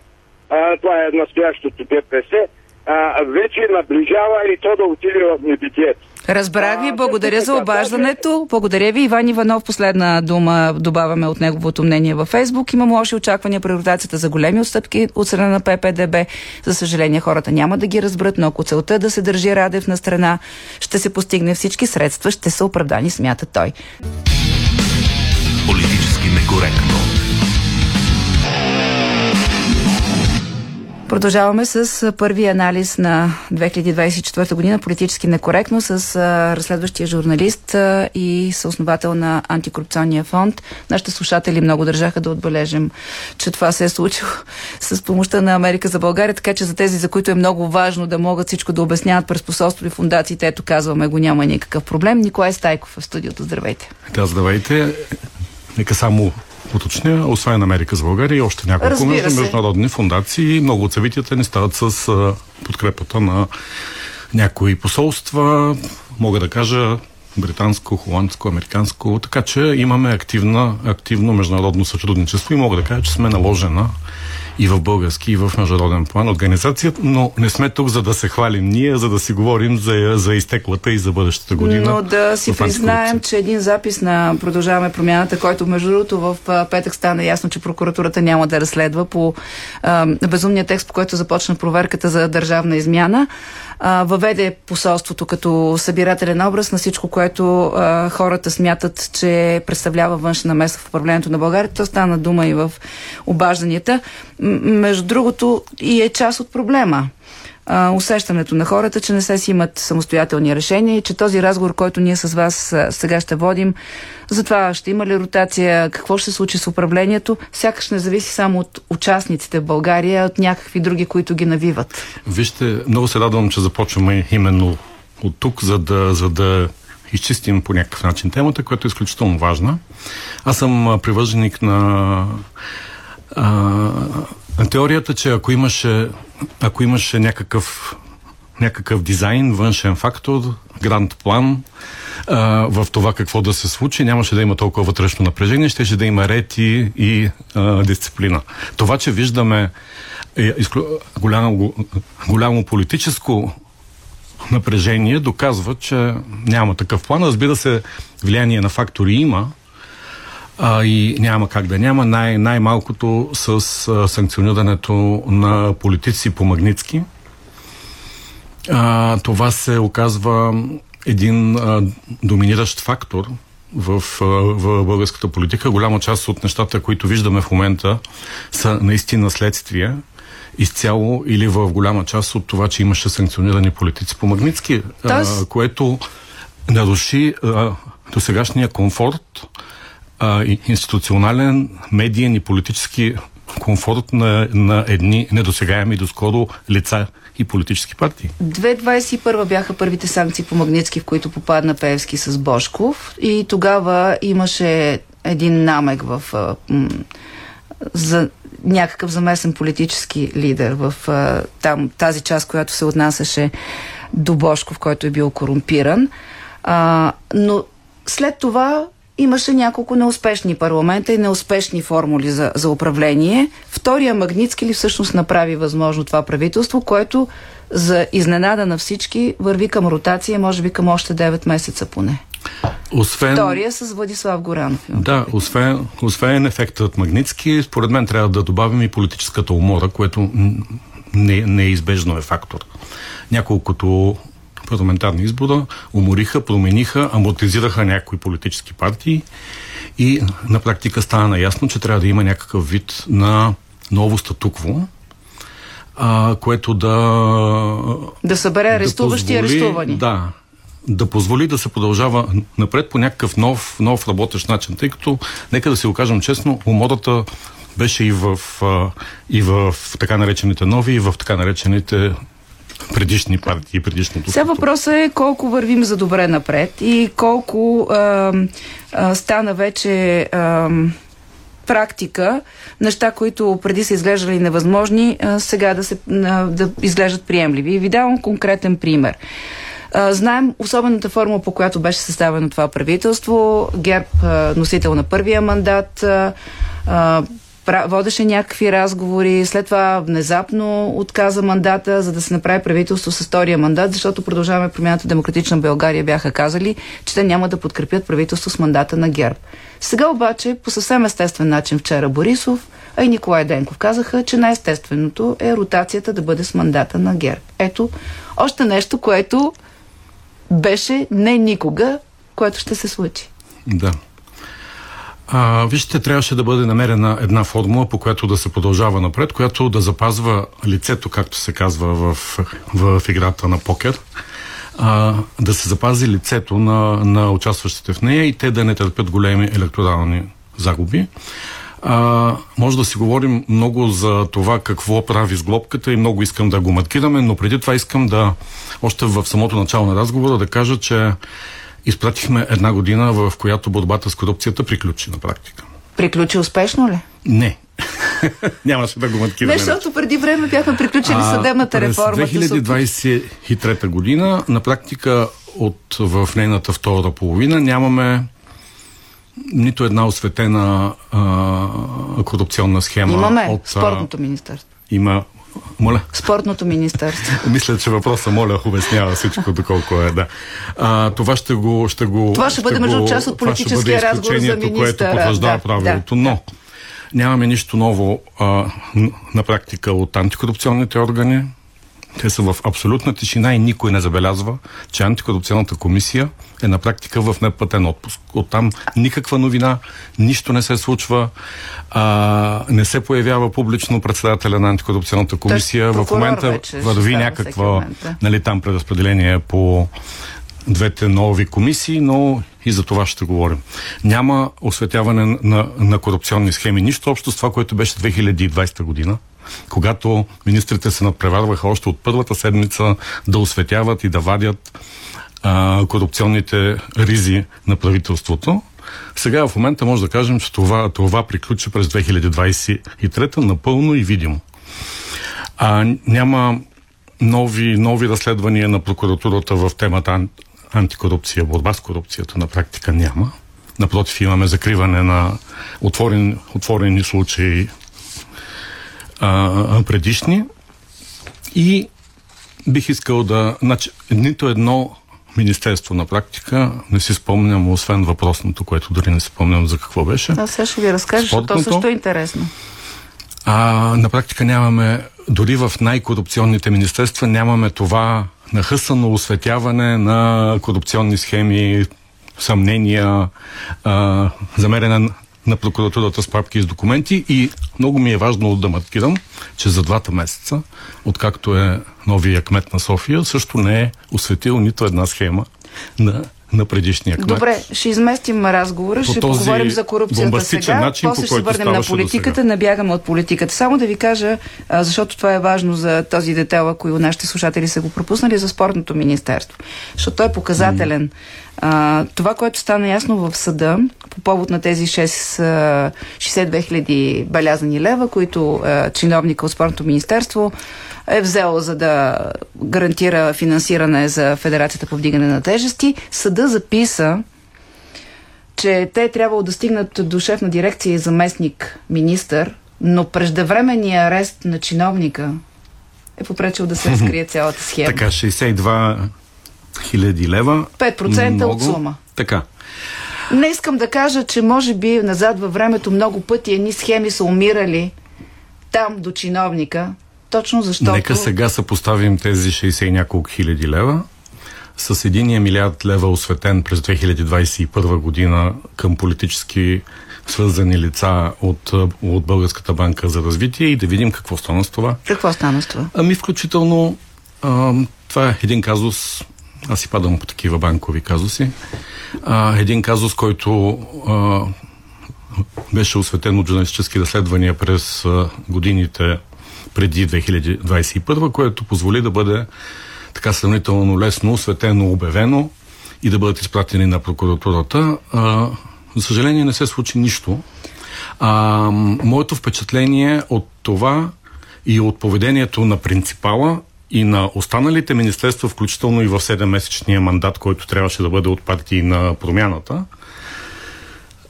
а, това е настоящото ДПС, а, вече наближава и то да отиде в небитието. Разбрах ви, благодаря за обаждането. Благодаря ви. Иван Иванов, последна дума добавяме от неговото мнение във Фейсбук. Имам лоши очаквания при ротацията за големи отстъпки от страна на ППДБ. За съжаление, хората няма да ги разберат, но ако целта е да се държи Радев на страна, ще се постигне всички средства, ще са оправдани, смята той. Политически некоректно. Продължаваме с първи анализ на 2024 година политически некоректно с разследващия журналист и съосновател на антикорупционния фонд. Нашите слушатели много държаха да отбележим, че това се е случило с помощта на Америка за България, така че за тези, за които е много важно да могат всичко да обясняват през посолство и фундациите, ето казваме го, няма никакъв проблем. Николай Стайков в студиото. Здравейте. Да, здравейте. Нека само уточня, освен Америка за България и още няколко международни фундации. Много от събитията ни стават с а, подкрепата на някои посолства, мога да кажа британско, холандско, американско, така че имаме активна, активно международно сътрудничество и мога да кажа, че сме наложена и в български, и в международен план организацията, но не сме тук за да се хвалим ние, за да си говорим за, за изтеклата и за бъдещата година. Но да си признаем, че един запис на Продължаваме промяната, който между другото в петък стана ясно, че прокуратурата няма да разследва по а, безумния текст, по който започна проверката за държавна измяна, а, въведе посолството като събирателен образ на всичко, което а, хората смятат, че представлява външна намеса в управлението на България. То стана дума и в обажданията между другото, и е част от проблема. Усещането на хората, че не се си имат самостоятелни решения и че този разговор, който ние с вас сега ще водим, за това ще има ли ротация, какво ще се случи с управлението, сякаш не зависи само от участниците в България, от някакви други, които ги навиват. Вижте, много се радвам, че започваме именно от тук, за да, за да изчистим по някакъв начин темата, която е изключително важна. Аз съм привърженик на а, теорията, че ако имаше, ако имаше някакъв, някакъв дизайн, външен фактор, гранд план а, в това какво да се случи, нямаше да има толкова вътрешно напрежение, ще, ще да има ред и, и а, дисциплина. Това, че виждаме е, изклю... голямо, голямо политическо напрежение, доказва, че няма такъв план. Разбира се, влияние на фактори има, а, и няма как да няма. Най- най-малкото с а, санкционирането на политици по Магницки. А, това се оказва един а, доминиращ фактор в, а, в българската политика. Голяма част от нещата, които виждаме в момента, са наистина следствия изцяло или в голяма част от това, че имаше санкционирани политици по Магницки, а, което наруши а, досегашния комфорт а, институционален, медиен и политически комфорт на, на едни недосегаеми доскоро лица и политически партии. 2021 бяха първите санкции по Магницки, в които попадна Певски с Бошков и тогава имаше един намек в м- за някакъв замесен политически лидер в там, тази част, която се отнасяше до Бошков, който е бил корумпиран. А, но след това имаше няколко неуспешни парламента и неуспешни формули за, за управление. Втория Магницки ли всъщност направи възможно това правителство, което за изненада на всички върви към ротация, може би към още 9 месеца поне. Освен... Втория с Владислав Горанов. Да, освен, освен ефектът Магницки, според мен трябва да добавим и политическата умора, което не, неизбежно е фактор. Няколкото парламентарни избора умориха, промениха, амортизираха някои политически партии и на практика стана наясно, че трябва да има някакъв вид на ново статукво, а, което да... Да събере арестуващи да позволи, арестувани. Да, да позволи да се продължава напред по някакъв нов, нов работещ начин, тъй като, нека да си го кажем честно, умората беше и в, и в така наречените нови, и в така наречените предишни партии, предишното. Сега въпросът е колко вървим за добре напред и колко а, а, стана вече а, практика неща, които преди са изглеждали невъзможни, сега да, се, да изглеждат приемливи. И ви давам конкретен пример. Знаем особената форма, по която беше съставено това правителство. ГЕРБ, носител на първия мандат, водеше някакви разговори, след това внезапно отказа мандата, за да се направи правителство с втория мандат, защото продължаваме промяната Демократична България бяха казали, че те няма да подкрепят правителство с мандата на ГЕРБ. Сега обаче, по съвсем естествен начин вчера Борисов, а и Николай Денков казаха, че най-естественото е ротацията да бъде с мандата на ГЕРБ. Ето, още нещо, което беше не никога, което ще се случи. Да. А, вижте, трябваше да бъде намерена една формула, по която да се продължава напред, която да запазва лицето, както се казва в, в, играта на покер, а, да се запази лицето на, на участващите в нея и те да не търпят големи електорални загуби. А, може да си говорим много за това какво прави с глобката и много искам да го маткираме, но преди това искам да, още в самото начало на разговора, да кажа, че изпратихме една година, в която борбата с корупцията приключи на практика. Приключи успешно ли? Не. Нямаше да го маткираме. Не, защото преди време бяхме приключили а, съдебната реформа. През 2023 година на практика от в нейната втора половина нямаме нито една осветена а, корупционна схема. Имаме от, спортното министерство. Има моля? Спортното министерство. Мисля, че въпроса, моля, обяснява всичко, доколко е, да. А, това ще го... Ще го това ще, ще бъде, между част от политическия разговор за министъра. което потвърждава да, правилото. Да, Но нямаме нищо ново а, на практика от антикорупционните органи. Те са в абсолютна тишина и никой не забелязва, че антикорупционната комисия е на практика в неплатен отпуск. Оттам никаква новина, нищо не се случва, а, не се появява публично председателя на антикорупционната комисия. в момента върви някаква нали, там преразпределение по двете нови комисии, но и за това ще говорим. Няма осветяване на, на корупционни схеми. Нищо общо с това, което беше 2020 година когато министрите се надпреварваха още от първата седмица да осветяват и да вадят а, корупционните ризи на правителството. Сега в момента може да кажем, че това, това приключи през 2023 напълно и видимо. А, няма нови, нови разследвания на прокуратурата в темата антикорупция, борба с корупцията на практика няма. Напротив, имаме закриване на отворен, отворени случаи а, предишни. И бих искал да... Значи, нито едно министерство на практика не си спомням, освен въпросното, което дори не си спомням за какво беше. Аз сега ще ви разкажа, защото то също е интересно. А, на практика нямаме, дори в най-корупционните министерства, нямаме това нахъсано осветяване на корупционни схеми, съмнения, а, замерена на прокуратурата с папки с документи и много ми е важно да маркирам, че за двата месеца, откакто е новия кмет на София, също не е осветил нито една схема на на предишния кмет. Добре, ще изместим разговора, по ще поговорим за корупцията сега, начин, после по ще върнем на политиката, набягаме от политиката. Само да ви кажа, защото това е важно за този детел, ако и нашите слушатели са го пропуснали, за спортното министерство. Защото той е показателен. А, това, което стана ясно в съда по повод на тези 6, 62 хиляди белязани лева, които а, чиновника от спортното министерство е взел за да гарантира финансиране за Федерацията по вдигане на тежести. Съда записа, че те трябвало да стигнат до шеф на дирекция и заместник министър, но преждевременния арест на чиновника е попречил да се разкрие цялата схема. Така, 62 хиляди лева. 5% много. от сума. Така. Не искам да кажа, че може би назад във времето много пъти едни схеми са умирали там до чиновника, точно защото... Нека сега се поставим тези 60 и няколко хиляди лева с единия милиард лева осветен през 2021 година към политически свързани лица от, от Българската банка за развитие и да видим какво стана с това. Какво стана с това? Ами включително а, това е един казус, аз си падам по такива банкови казуси, а, един казус, който а, беше осветен от журналистически разследвания през а, годините преди 2021, което позволи да бъде така сравнително лесно, осветено, обявено и да бъдат изпратени на прокуратурата. А, за съжаление не се случи нищо. А, моето впечатление от това и от поведението на принципала и на останалите министерства, включително и в 7-месечния мандат, който трябваше да бъде от партии на промяната,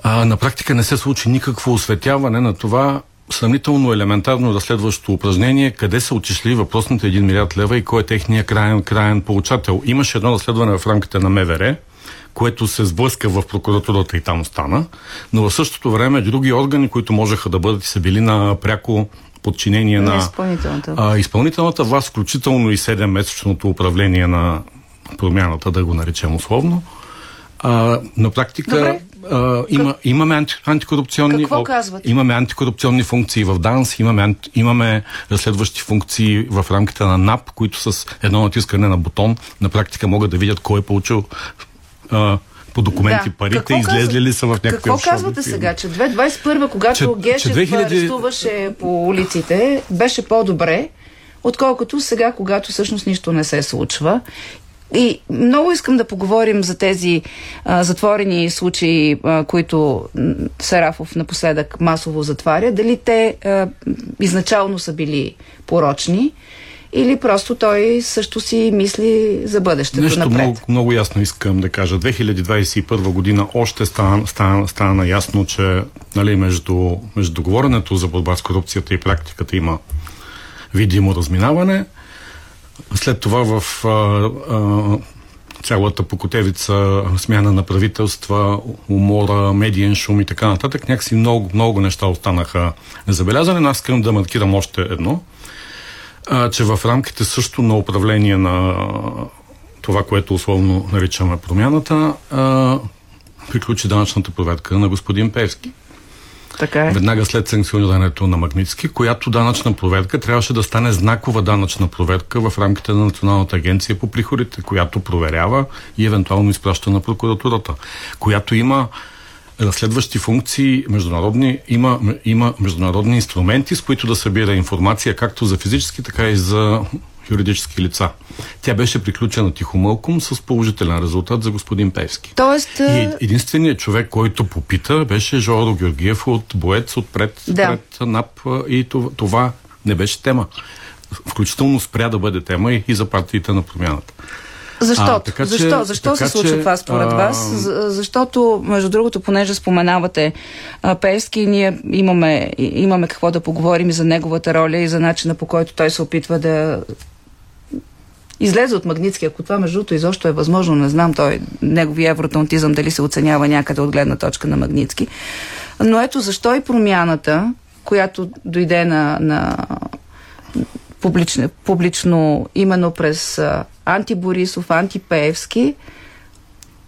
а, на практика не се случи никакво осветяване на това сравнително елементарно разследващо упражнение, къде са отишли въпросните 1 милиард лева и кой е техния краен, краен получател. Имаше едно разследване в рамките на МВР, което се сблъска в прокуратурата и там остана, но в същото време други органи, които можеха да бъдат и са били на пряко подчинение на, на изпълнителната. А, изпълнителната власт, включително и 7-месечното управление на промяната, да го наречем условно. А, на практика Добре. А, има, имаме анти, антикорупционни Какво казвате? имаме антикорупционни функции в ДАНС, имаме, имаме разследващи функции в рамките на НАП, които с едно натискане на бутон на практика могат да видят кой е получил а, по документи Да. парите, Какво излезли казва- ли са в някакви Какво казвате фирми. сега, че 2021, когато Че- Гешев че 2000 арестуваше по улиците, беше по-добре, отколкото сега, когато всъщност нищо не се случва. И много искам да поговорим за тези а, затворени случаи, а, които Сарафов напоследък масово затваря. Дали те а, изначално са били порочни или просто той също си мисли за бъдещето Нещо напред. много, много ясно искам да кажа. 2021 година още стана, стана, стана ясно, че нали, между, между договоренето за борба с корупцията и практиката има видимо разминаване. След това в а, а, цялата покотевица смяна на правителства, умора, медиен шум и така нататък, някакси много, много неща останаха незабелязани. Аз искам да маркирам още едно, а, че в рамките също на управление на това, което условно наричаме промяната, а, приключи данъчната проверка на господин Певски. Така е. Веднага след санкционирането на Магницки, която данъчна проверка трябваше да стане знакова данъчна проверка в рамките на Националната агенция по приходите, която проверява и евентуално изпраща на прокуратурата, която има разследващи функции, международни, има, има международни инструменти, с които да събира информация както за физически, така и за юридически лица. Тя беше приключена тихомълком с положителен резултат за господин Певски. Тоест, И единственият човек, който попита, беше Жоро Георгиев от Боец, отпред Да. пред НАП и това, това не беше тема. Включително спря да бъде тема и, и за партиите на промяната. Защото, А, така че- защо, защо така се случва че, това според а, вас? За- Защото, между другото, понеже споменавате а, Певски, ние имаме, имаме какво да поговорим и за неговата роля и за начина по който той се опитва да излезе от Магницки. Ако това, между другото, изобщо е възможно, не знам той, неговия евротонтизъм дали се оценява някъде от гледна точка на Магницки. Но ето защо и промяната, която дойде на, на публично, публично именно през антиборисов, антипеевски,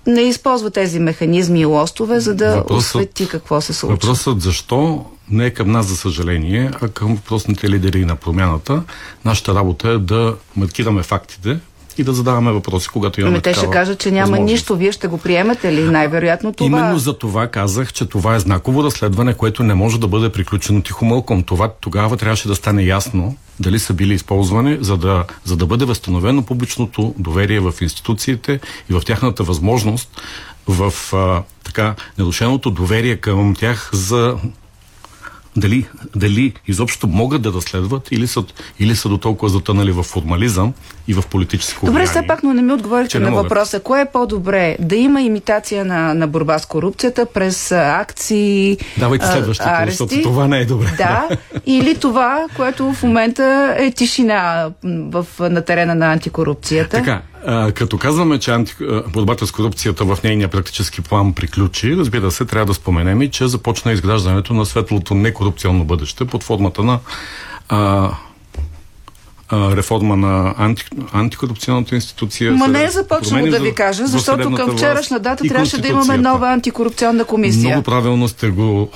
не използва тези механизми и лостове, за да Въпросът- освети какво се случва. Въпросът защо не е към нас, за съжаление, а към въпросните лидери на промяната. Нашата работа е да маркираме фактите и да задаваме въпроси, когато имаме Ами те ще кажат, че няма нищо. Вие ще го приемете ли? Най-вероятно това. Именно за това казах, че това е знаково разследване, което не може да бъде приключено тихомълком. Това тогава трябваше да стане ясно дали са били използвани, за да, за да бъде възстановено публичното доверие в институциите и в тяхната възможност в а, така нарушеното доверие към тях за дали, дали изобщо могат да разследват или са, или са до толкова затънали в формализъм и в политическо Добре, влияние. все пак, но не ми отговорихте на могат. въпроса. Кое е по-добре? Да има имитация на, на борба с корупцията през акции, Давайте а, следващото, арести? защото това не е добре. Да, или това, което в момента е тишина в, на терена на антикорупцията. Така, а, като казваме, че анти, борбата с корупцията в нейния практически план приключи, разбира се, трябва да споменем и, че започна изграждането на светлото некорупционно бъдеще под формата на а, а, реформа на анти, антикорупционната институция. Ма не е започнало да ви кажа, защото към вчерашна дата трябваше да имаме нова антикорупционна комисия. Много правилно сте го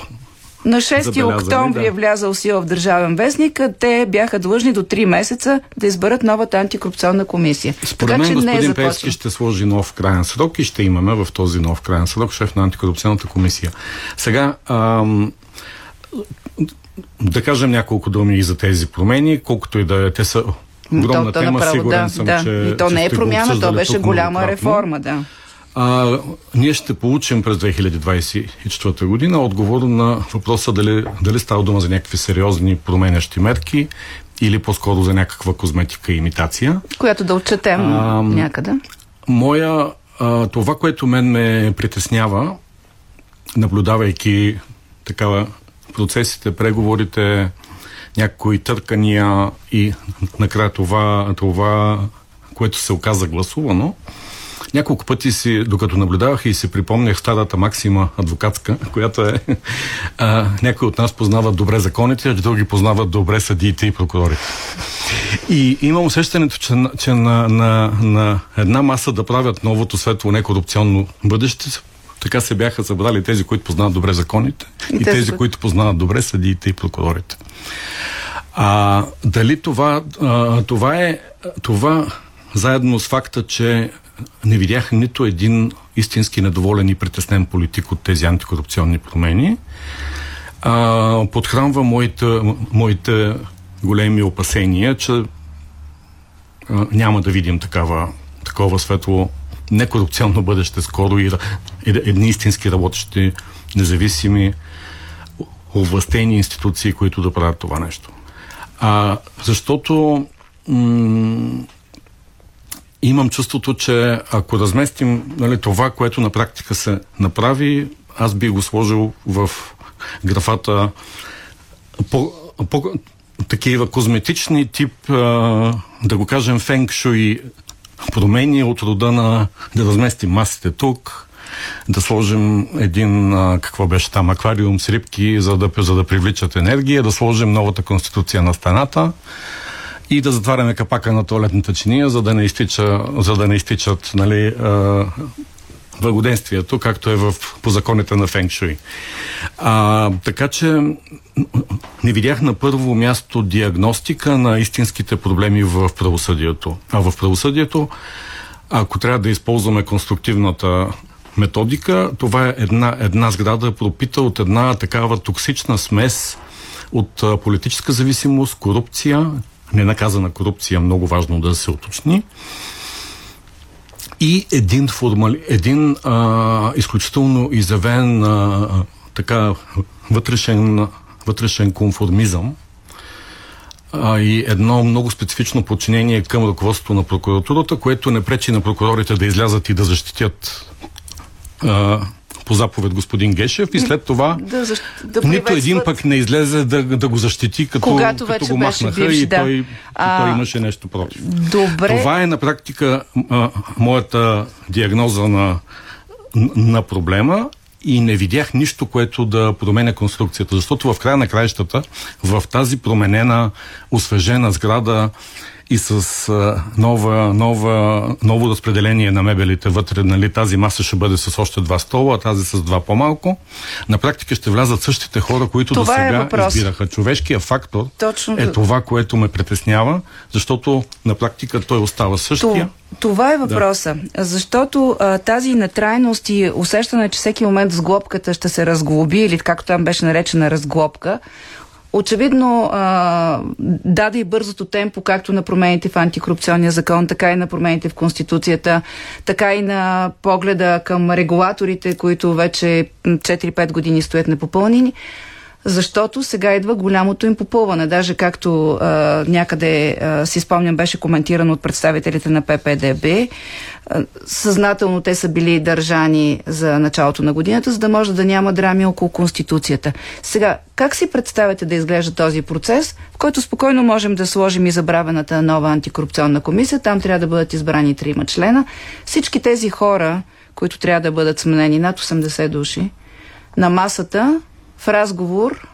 На 6 забелязали, октомври да. е влязал сила в Държавен вестник. Те бяха длъжни до 3 месеца да изберат новата антикорупционна комисия. Според така мен че не е господин. Певски ще сложи нов крайен срок и ще имаме в този нов крайен срок шеф на антикорупционната комисия. Сега, ам, да кажем няколко думи и за тези промени, колкото и да е, те са огромна то, то тема, направо, сигурен да, съм, да. че И то не е промяна, то беше голяма реформа, да. А, ние ще получим през 2024 година отговор на въпроса дали, дали става дума за някакви сериозни променящи мерки или по-скоро за някаква козметика и имитация. Която да отчетем а, някъде. Моя, а, това, което мен ме притеснява, наблюдавайки такава процесите, преговорите, някои търкания и накрая това, това което се оказа гласувано, няколко пъти си, докато наблюдавах и си припомнях старата максима адвокатска, която е а, някои от нас познават добре законите, а други познават добре съдиите и прокурорите. И имам усещането, че, че на, на, на една маса да правят новото светло некорупционно бъдеще, така се бяха събрали тези, които познават добре законите и, и тези, тези, които познават добре съдиите и прокурорите. А, дали това, а, това е това заедно с факта, че не видях нито един истински недоволен и притеснен политик от тези антикорупционни промени. А, подхранва моите, моите големи опасения, че а, няма да видим такава, такова светло некорупционно бъдеще скоро и, и едни истински работещи, независими, овластени институции, които да правят това нещо. А, защото м- имам чувството, че ако разместим нали, това, което на практика се направи, аз би го сложил в графата по, по такива козметични тип, да го кажем, фенкшуи промени от рода на да разместим масите тук, да сложим един, какво беше там, аквариум с рибки, за да, за да привличат енергия, да сложим новата конституция на стената и да затваряме капака на туалетната чиния, за да не, изтича, за да не изтичат нали, а, благоденствието, както е в, по законите на Фенкшуй. А, така че не видях на първо място диагностика на истинските проблеми в правосъдието. А в правосъдието, ако трябва да използваме конструктивната методика, това е една, една сграда пропита от една такава токсична смес от политическа зависимост, корупция, ненаказана корупция, много важно да се уточни, и един, формали, един а, изключително изявен а, така вътрешен, вътрешен конформизъм а, и едно много специфично подчинение към ръководството на прокуратурата, което не пречи на прокурорите да излязат и да защитят а, по заповед господин Гешев и след това да, защ... да нито един пък не излезе да, да го защити, като, Когато като го махнаха бивш, и, да. той, а... той имаше нещо против. Добре. Това е на практика а, моята диагноза на, на проблема и не видях нищо, което да променя конструкцията, защото в края на краищата, в тази променена, освежена сграда, и с а, нова, нова, ново разпределение на мебелите вътре, нали, тази маса ще бъде с още два стола, а тази с два по-малко. На практика ще влязат същите хора, които до сега е избираха. Човешкият фактор Точно... е това, което ме притеснява, защото на практика той остава същия. Това е въпроса. Да. Защото а, тази нетрайност и усещане, че всеки момент с глобката ще се разглоби, или както там беше наречена разглобка, Очевидно даде и бързото темпо, както на промените в антикорупционния закон, така и на промените в Конституцията, така и на погледа към регулаторите, които вече 4-5 години стоят непопълнени защото сега идва голямото им попълване. Даже както а, някъде а, си спомням беше коментирано от представителите на ППДБ, а, съзнателно те са били държани за началото на годината, за да може да няма драми около Конституцията. Сега, как си представяте да изглежда този процес, в който спокойно можем да сложим и забравената нова антикорупционна комисия, там трябва да бъдат избрани трима члена. Всички тези хора, които трябва да бъдат сменени, над 80 души, на масата в разговор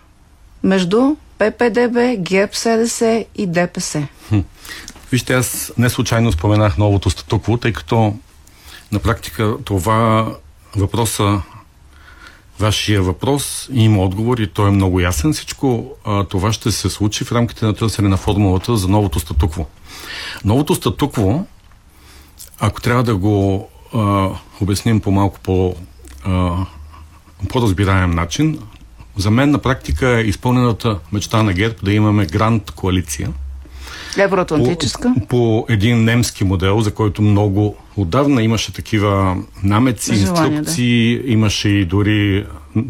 между ППДБ, ГЕП-СДС и ДПС. Вижте, аз не случайно споменах новото статукво, тъй като на практика това въпроса, вашия въпрос има отговор и той е много ясен. Всичко а, това ще се случи в рамките на търсене на формулата за новото статукво. Новото статукво, ако трябва да го а, обясним по малко по, а, по-разбираем начин, за мен на практика е изпълнената мечта на ГЕРБ да имаме гранд коалиция, Евроатлантическа? По, по един немски модел, за който много отдавна имаше такива намеци, Желание, инструкции, да. имаше и дори,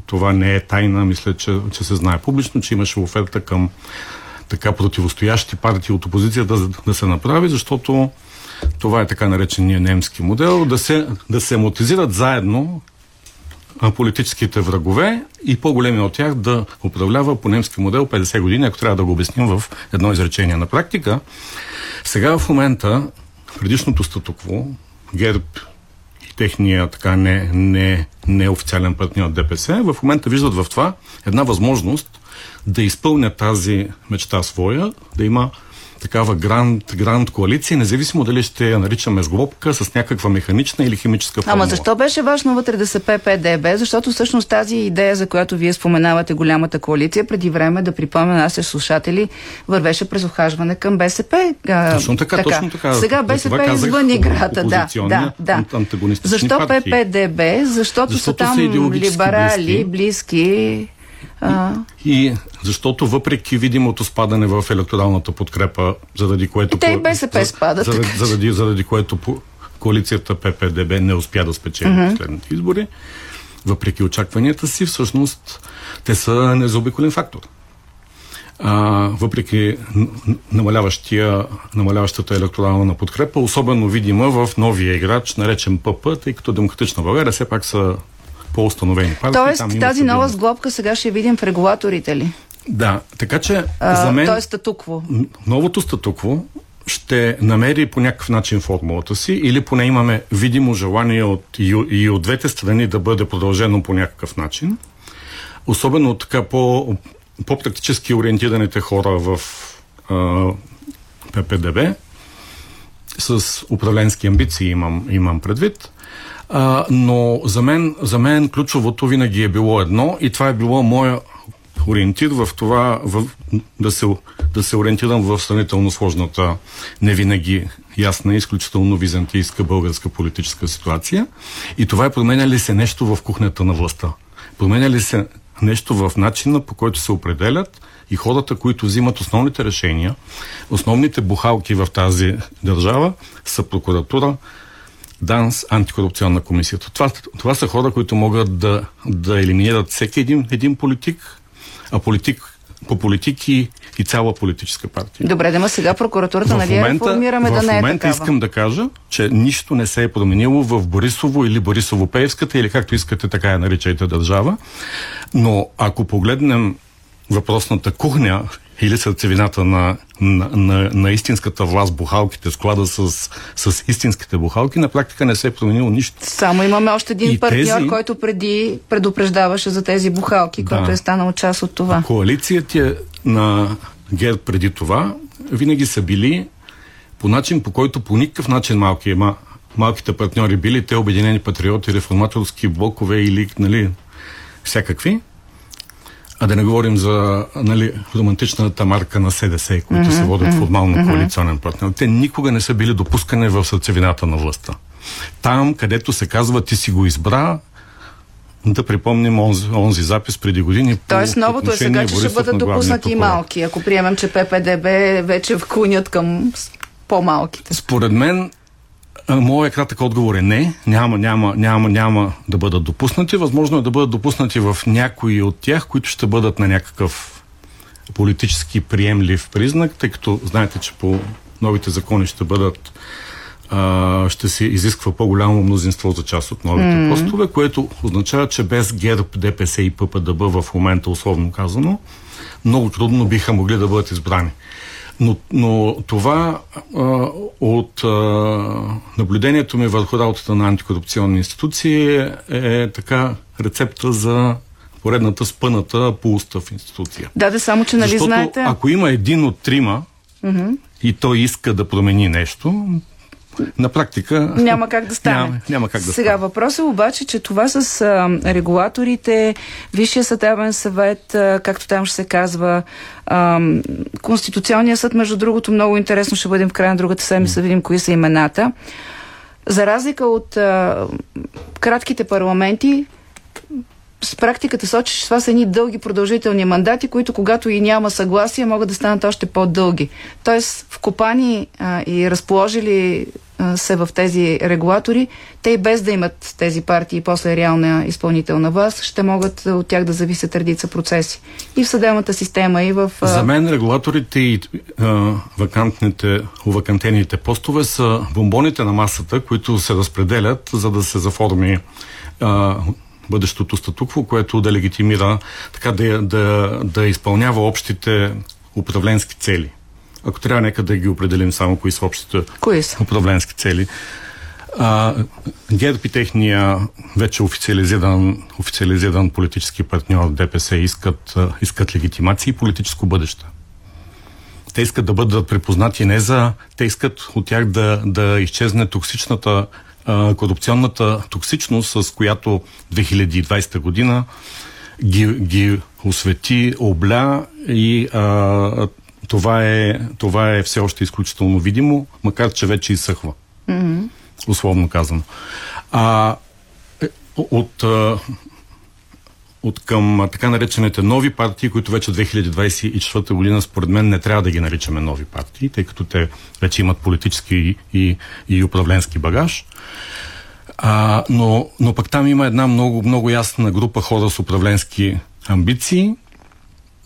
това не е тайна, мисля, че, че се знае публично, че имаше оферта към така противостоящи партии от опозицията да, да се направи, защото това е така наречения немски модел, да се, да се амортизират заедно политическите врагове и по-големи от тях да управлява по немски модел 50 години, ако трябва да го обясним в едно изречение. На практика, сега в момента предишното статукво, ГЕРБ и техния така не, не, неофициален партньор ДПС, в момента виждат в това една възможност да изпълнят тази мечта своя, да има такава гранд, гранд коалиция, независимо дали ще я наричаме сглобка с някаква механична или химическа формула. Ама защо беше важно вътре да се ППДБ? Защото всъщност тази идея, за която вие споменавате голямата коалиция, преди време, да припомня нашите слушатели, вървеше през охажване към БСП. Точно така, така. точно така. Сега БСП е извън играта. Да, да, да. Защо ППДБ? Защото, Защото са там са либерали, близки, близки а... И защото въпреки видимото спадане в електоралната подкрепа, заради което... И те и БСП спадат. Заради, заради, заради което коалицията ППДБ не успя да спечели uh-huh. последните избори, въпреки очакванията си, всъщност те са незаобиколен фактор. А, въпреки намаляващата електорална подкрепа, особено видима в новия играч, наречен ПП, тъй като Демократична България все пак са по-установени партии. Тоест там тази нова сглобка сега ще видим в регулаторите ли? Да, така че а, за мен... Тоест статукво. Новото статукво ще намери по някакъв начин формулата си или поне имаме видимо желание от, и, и от двете страни да бъде продължено по някакъв начин. Особено така по, по-практически ориентираните хора в а, ППДБ с управленски амбиции имам, имам предвид. А, но за мен, за мен ключовото винаги е било едно и това е било моя ориентир в това в, да, се, да се ориентирам в сравнително сложната, не винаги ясна, изключително византийска българска политическа ситуация. И това е променя ли се нещо в кухнята на властта? Променя ли се нещо в начина по който се определят и хората, които взимат основните решения, основните бухалки в тази държава са прокуратура, ДАНС, антикорупционна комисията. Това, това са хора, които могат да, да елиминират всеки един, един политик, а политик по политики и цяла политическа партия. Добре, да сега прокуратурата, нали я реформираме да не е В момента искам да кажа, че нищо не се е променило в Борисово или Борисово-Пеевската, или както искате така я наричайте държава. Но ако погледнем въпросната кухня или сърцевината на, на, на, на истинската власт, бухалките, склада с, с истинските бухалки, на практика не се е променило нищо. Само имаме още един и партньор, тези... който преди предупреждаваше за тези бухалки, да. който е станал част от това. Коалицията на ГЕР преди това винаги са били по начин, по който по никакъв начин малки, ма, малките партньори били те обединени патриоти, реформаторски блокове или нали, всякакви, а да не говорим за нали, романтичната марка на СДС, които mm-hmm, се водят mm-hmm, формално mm-hmm. коалиционен партньор. Те никога не са били допускани в сърцевината на властта. Там, където се казва ти си го избра, да припомним онзи, онзи запис преди години. Тоест новото е сега, че ще бъдат допуснати и малки, ако приемем, че ППДБ вече вклонят към по-малките. Според мен Моят кратък отговор е не. Няма, няма, няма, няма да бъдат допуснати. Възможно е да бъдат допуснати в някои от тях, които ще бъдат на някакъв политически приемлив признак, тъй като знаете, че по новите закони ще бъдат а, ще се изисква по-голямо мнозинство за част от новите mm. постове, което означава, че без ГЕРБ, ДПС и ППДБ в момента, условно казано, много трудно биха могли да бъдат избрани. Но, но това а, от а, наблюдението ми върху работата на антикорупционни институции е, е така рецепта за поредната спъната по устав институция. Да, да, само че нали Защото, знаете... ако има един от трима mm-hmm. и той иска да промени нещо, на практика няма как да стане. Няма, няма как да Сега стане. въпросът е обаче, че това с а, регулаторите, Висшия съдебен съвет, а, както там ще се казва, а, Конституционния съд, между другото, много интересно ще бъдем в края на другата седмица да видим кои са имената. За разлика от а, кратките парламенти, с практиката сочи, че това са едни дълги продължителни мандати, които когато и няма съгласие, могат да станат още по-дълги. Тоест, вкопани а, и разположили а, се в тези регулатори, те и без да имат тези партии и после реална изпълнителна власт, ще могат от тях да зависят редица процеси. И в съдебната система, и в... А... За мен регулаторите и а, вакантните, увакантените постове са бомбоните на масата, които се разпределят, за да се заформи а, бъдещото статукво, което да легитимира, така да, да, да изпълнява общите управленски цели. Ако трябва, нека да ги определим само кои са общите кои са? управленски цели. А, ГЕРБ и техния вече официализиран, официализиран политически партньор ДПС искат, искат легитимация и политическо бъдеще. Те искат да бъдат препознати не за... Те искат от тях да, да изчезне токсичната а, корупционната токсичност, с която 2020 година ги, ги освети, обля и а, това, е, това е все още изключително видимо, макар че вече изсъхва. Mm-hmm. Условно казано. А, е, от, от към така наречените нови партии, които вече 2024 година според мен не трябва да ги наричаме нови партии, тъй като те вече имат политически и, и, и управленски багаж. А, но, но пък там има една много, много ясна група хора с управленски амбиции,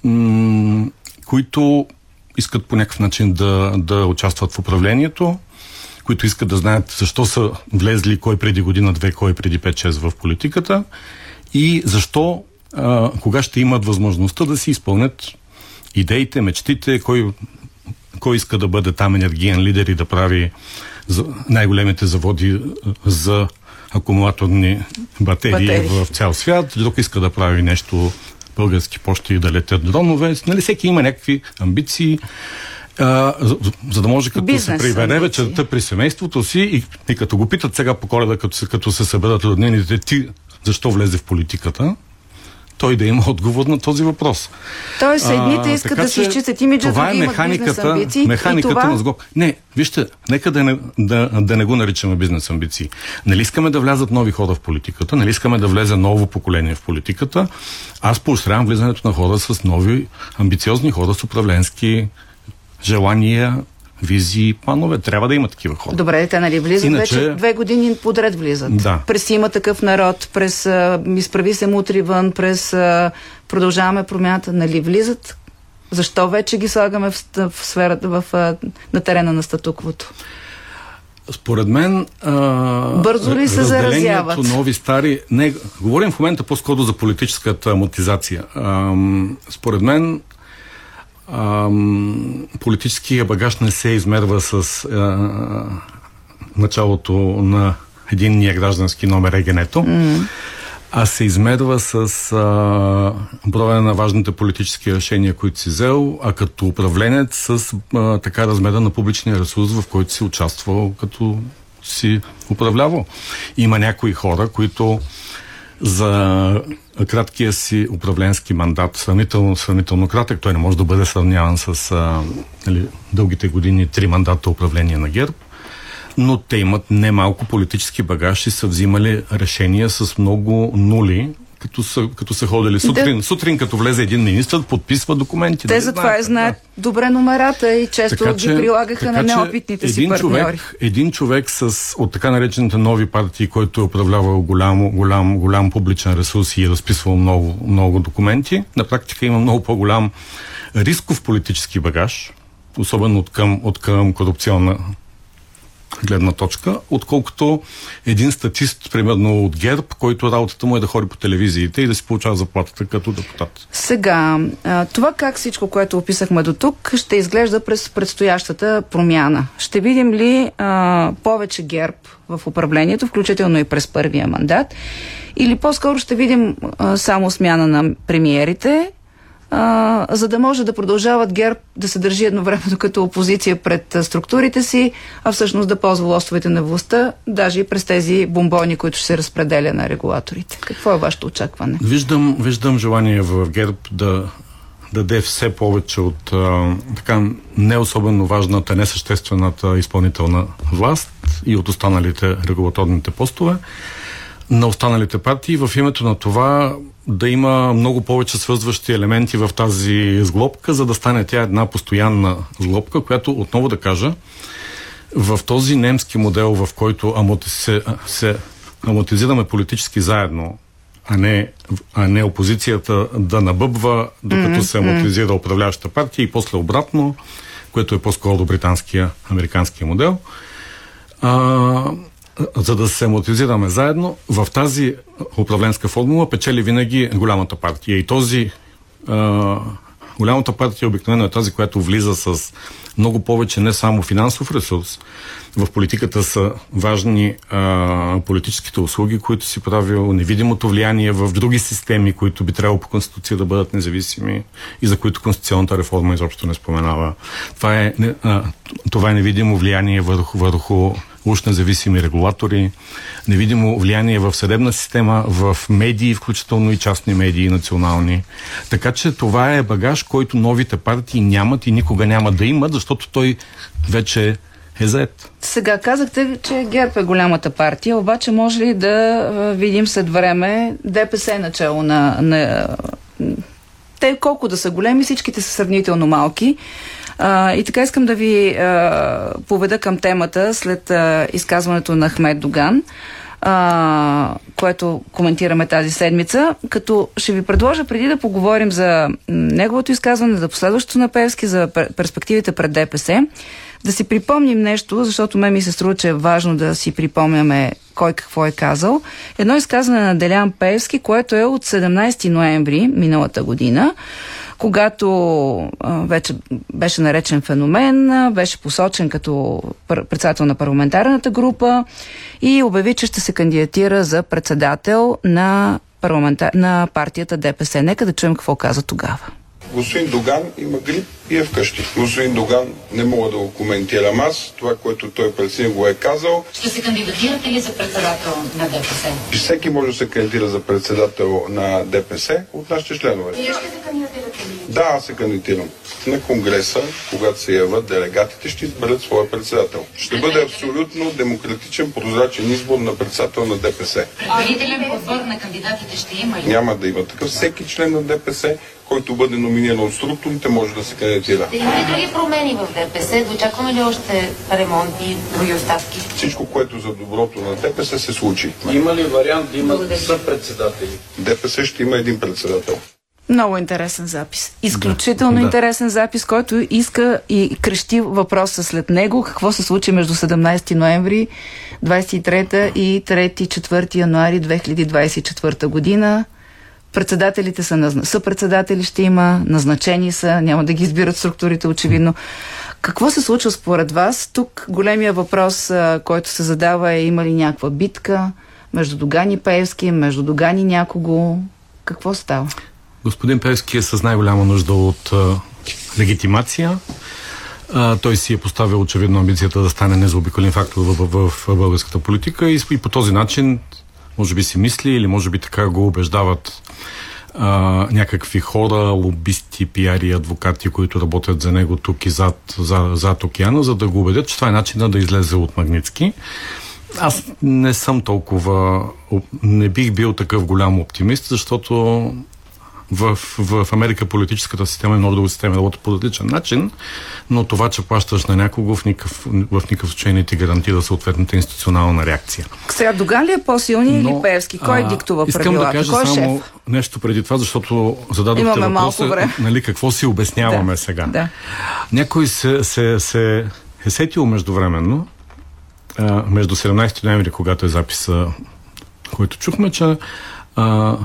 м- които искат по някакъв начин да, да участват в управлението, които искат да знаят защо са влезли кой преди година-две, кой преди 5-6 в политиката и защо, а, кога ще имат възможността да си изпълнят идеите, мечтите, кой, кой иска да бъде там енергиен лидер и да прави най-големите заводи за акумулаторни батерии, батерии в цял свят, друг иска да прави нещо български почти и да летят дронове. Нали, всеки има някакви амбиции, а, за, за да може като Бизнес се прибере вечерта при семейството си и, и като го питат сега по коледа, като се, като се съберат роднините, ти защо влезе в политиката, той да има отговор на този въпрос. Тоест, едните искат а, да си изчистят имиджа, това е механиката, амбиции, механиката това... на сгоб. Не, вижте, нека да не, да, да не го наричаме бизнес амбиции. Нали искаме да влязат нови хора в политиката, нали искаме да влезе ново поколение в политиката. Аз поощрявам влизането на хора с нови, амбициозни хора с управленски желания, визии, планове. Трябва да има такива хора. Добре, те нали влизат Иначе... вече две години подред влизат. Да. През има такъв народ, през изправи се мутри вън, през а, продължаваме промяната, нали влизат? Защо вече ги слагаме в, в сферата, в, в, на терена на статуквото? Според мен. А, Бързо ли се заразяват? нови, стари. Не, говорим в момента по-скоро за политическата амортизация. А, според мен ам, политическия багаж не се измерва с а, началото на единния граждански номер егенето, mm. а се измерва с а, броя на важните политически решения, които си взел, а като управленец с а, така размера на публичния ресурс, в който си участвал като си управлявал. Има някои хора, които за краткия си управленски мандат, сравнително, сравнително кратък, той не може да бъде сравняван с а, нали, дългите години три мандата управление на ГЕРБ, но те имат немалко политически багаж и са взимали решения с много нули, като са, като са ходили сутрин. Да. Сутрин, като влезе един министр, подписва документи. Те затова знаят да. добре номерата и често така, че, ги прилагаха така, на неопитните си партньори. Човек, един човек с, от така наречените нови партии, който е управлявал голям, голям, голям публичен ресурс и е разписвал много, много документи, на практика има много по-голям рисков политически багаж, особено от към, от към корупционна гледна точка, отколкото един статист, примерно от ГЕРБ, който работата му е да ходи по телевизиите и да си получава заплатата като депутат. Сега, това как всичко, което описахме до тук, ще изглежда през предстоящата промяна. Ще видим ли а, повече ГЕРБ в управлението, включително и през първия мандат, или по-скоро ще видим а, само смяна на премиерите а, за да може да продължават ГЕРБ да се държи едновременно като опозиция пред структурите си, а всъщност да ползва лостовете на властта, даже и през тези бомбони, които ще се разпределя на регулаторите. Какво е вашето очакване? Виждам, виждам желание в ГЕРБ да даде все повече от а, така не особено важната, несъществената изпълнителна власт и от останалите регулаторните постове на останалите партии в името на това да има много повече свързващи елементи в тази сглобка, за да стане тя една постоянна сглобка, която, отново да кажа, в този немски модел, в който амоти, се, се амортизираме политически заедно, а не, а не опозицията да набъбва, докато mm-hmm. се амортизира управляващата партия и после обратно, което е по-скоро до британския, американския модел. А, за да се амортизираме заедно, в тази управленска формула печели винаги голямата партия. И този а, голямата партия обикновено е тази, която влиза с много повече не само финансов ресурс. В политиката са важни а, политическите услуги, които си правил, невидимото влияние в други системи, които би трябвало по Конституция да бъдат независими и за които Конституционната реформа изобщо не споменава. Това е, а, това е невидимо влияние върху, върху уж независими регулатори, невидимо влияние в съдебна система, в медии, включително и частни медии, национални. Така че това е багаж, който новите партии нямат и никога няма да имат, защото той вече е заед. Сега казахте, че ГЕРБ е голямата партия, обаче може ли да видим след време ДПС начало на, на те колко да са големи, всичките са сравнително малки. А, и така искам да ви а, поведа към темата след а, изказването на Ахмед Доган, а, което коментираме тази седмица, като ще ви предложа преди да поговорим за неговото изказване, за последващото на Певски, за перспективите пред ДПС, да си припомним нещо, защото ме ми се струва, че е важно да си припомняме кой какво е казал. Едно изказване на Делян Певски, което е от 17 ноември миналата година, когато а, вече беше наречен феномен, а, беше посочен като председател на парламентарната група и обяви, че ще се кандидатира за председател на, парламентар... на партията ДПС. Нека да чуем какво каза тогава. Господин Доган има грип и е вкъщи. Господин Доган не мога да го коментирам аз. Това, което той пред го е казал. Ще се кандидатирате ли за председател на ДПС? Всеки може да се кандидатира за председател на ДПС от нашите членове. Вие ще се кандидатирате ли? Да, аз се кандидатирам. На Конгреса, когато се яват делегатите, ще изберат своя председател. Ще бъде абсолютно демократичен, прозрачен избор на председател на ДПС. Предварителен подбор на кандидатите ще има ли? Няма да има такъв. Всеки член на ДПС който бъде номиниран от структурите, може да се кандидатира. Има ли други промени в ДПС? Очакваме ли още ремонти, други оставки? Всичко, което за доброто на ДПС се случи. Има ли вариант да има съпредседатели? ДПС ще има един председател. Много интересен запис. Изключително да. интересен запис, който иска и крещи въпроса след него. Какво се случи между 17 ноември 23 и 3-4 януари 2024 година. Председателите са назна... съпредседатели ще има, назначени са, няма да ги избират структурите, очевидно. Какво се случва според вас? Тук големия въпрос, който се задава е има ли някаква битка между Догани Пеевски, между Догани някого? Какво става? Господин Певски е с най-голяма нужда от а, легитимация. А, той си е поставил очевидно амбицията да стане незаобиколен фактор в, в, в, в българската политика и, и по този начин може би си мисли или може би така го убеждават а, някакви хора, лобисти, пиари, адвокати, които работят за него тук и зад, за, зад океана, за да го убедят, че това е начинът да излезе от Магницки. Аз не съм толкова, не бих бил такъв голям оптимист, защото в, в Америка политическата система и много други системи работят по различен начин, но това, че плащаш на някого в никакъв, в никакъв случай не ти гарантира съответната институционална реакция. Сега Доган ли е по-силни или Певски? Кой а, диктува искам правилата? да кажа Кой е само шеф? нещо преди това, защото зададохте Имаме въпроса, нали, какво си обясняваме да, сега. Да. Някой се, се, се е сетил междувременно, между 17 ноември, когато е записа, който чухме, че а,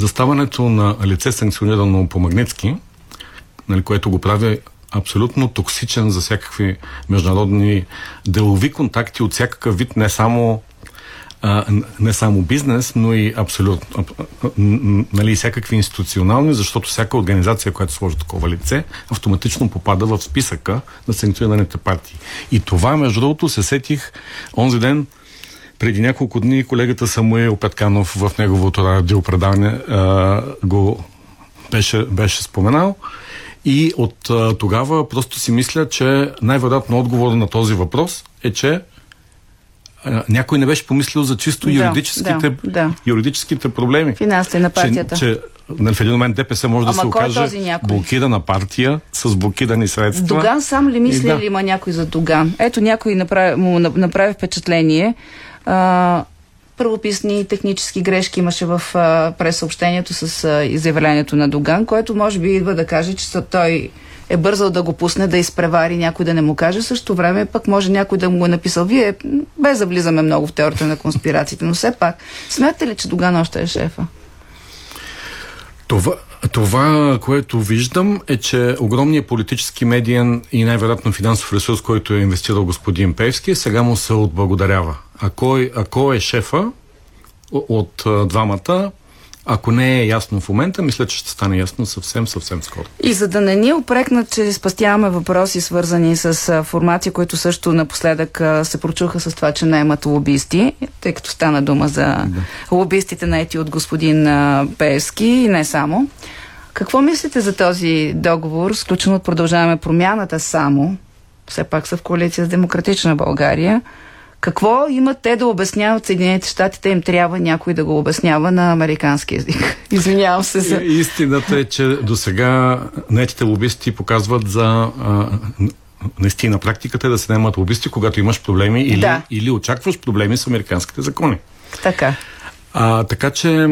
заставането на лице санкционирано по Магнитски, нали, което го прави абсолютно токсичен за всякакви международни делови контакти от всякакъв вид, не само а, не само бизнес, но и абсолютно нали, всякакви институционални, защото всяка организация, която сложи такова лице, автоматично попада в списъка на санкционираните партии. И това, между другото, се сетих онзи ден, преди няколко дни колегата Самуил Петканов в неговото радиопредаване а, го беше, беше споменал. И от а, тогава просто си мисля, че най-вероятно отговор на този въпрос е, че а, някой не беше помислил за чисто Да, юридическите, да, да. юридическите проблеми. Финансите на партията. Че, че нали, в един момент ДПС може да Ама се кой е окаже блокирана партия с блокирани средства. Доган сам ли мисли да. ли има някой за Доган? Ето някой направи, му на- направи впечатление. А, първописни технически грешки имаше в пресъобщението с а, изявлението на Доган, което може би идва да каже, че той е бързал да го пусне, да изпревари някой да не му каже. Също време пък може някой да му го е написал. Вие, без да влизаме много в теорията на конспирациите, но все пак, смятате ли, че Доган още е шефа? Това, това, което виждам е, че огромният политически медиен и най-вероятно финансов ресурс, който е инвестирал господин Певски, сега му се отблагодарява. А кой, а кой е шефа от двамата, ако не е ясно в момента, мисля, че ще стане ясно съвсем, съвсем скоро. И за да не ни опрекнат, че спастяваме въпроси, свързани с формации, които също напоследък се прочуха с това, че наемат лобисти, тъй като стана дума за лобистите наети от господин Пески и не само. Какво мислите за този договор, сключен от Продължаваме промяната само? Все пак са в коалиция с Демократична България. Какво имат те да обясняват Съединените щати? Те им трябва някой да го обяснява на американски язик. Извинявам се за... Истината е, че до сега наетите лобисти показват за а, наистина практиката е да се наемат лобисти, когато имаш проблеми или, Да. или очакваш проблеми с американските закони. Така. А, така че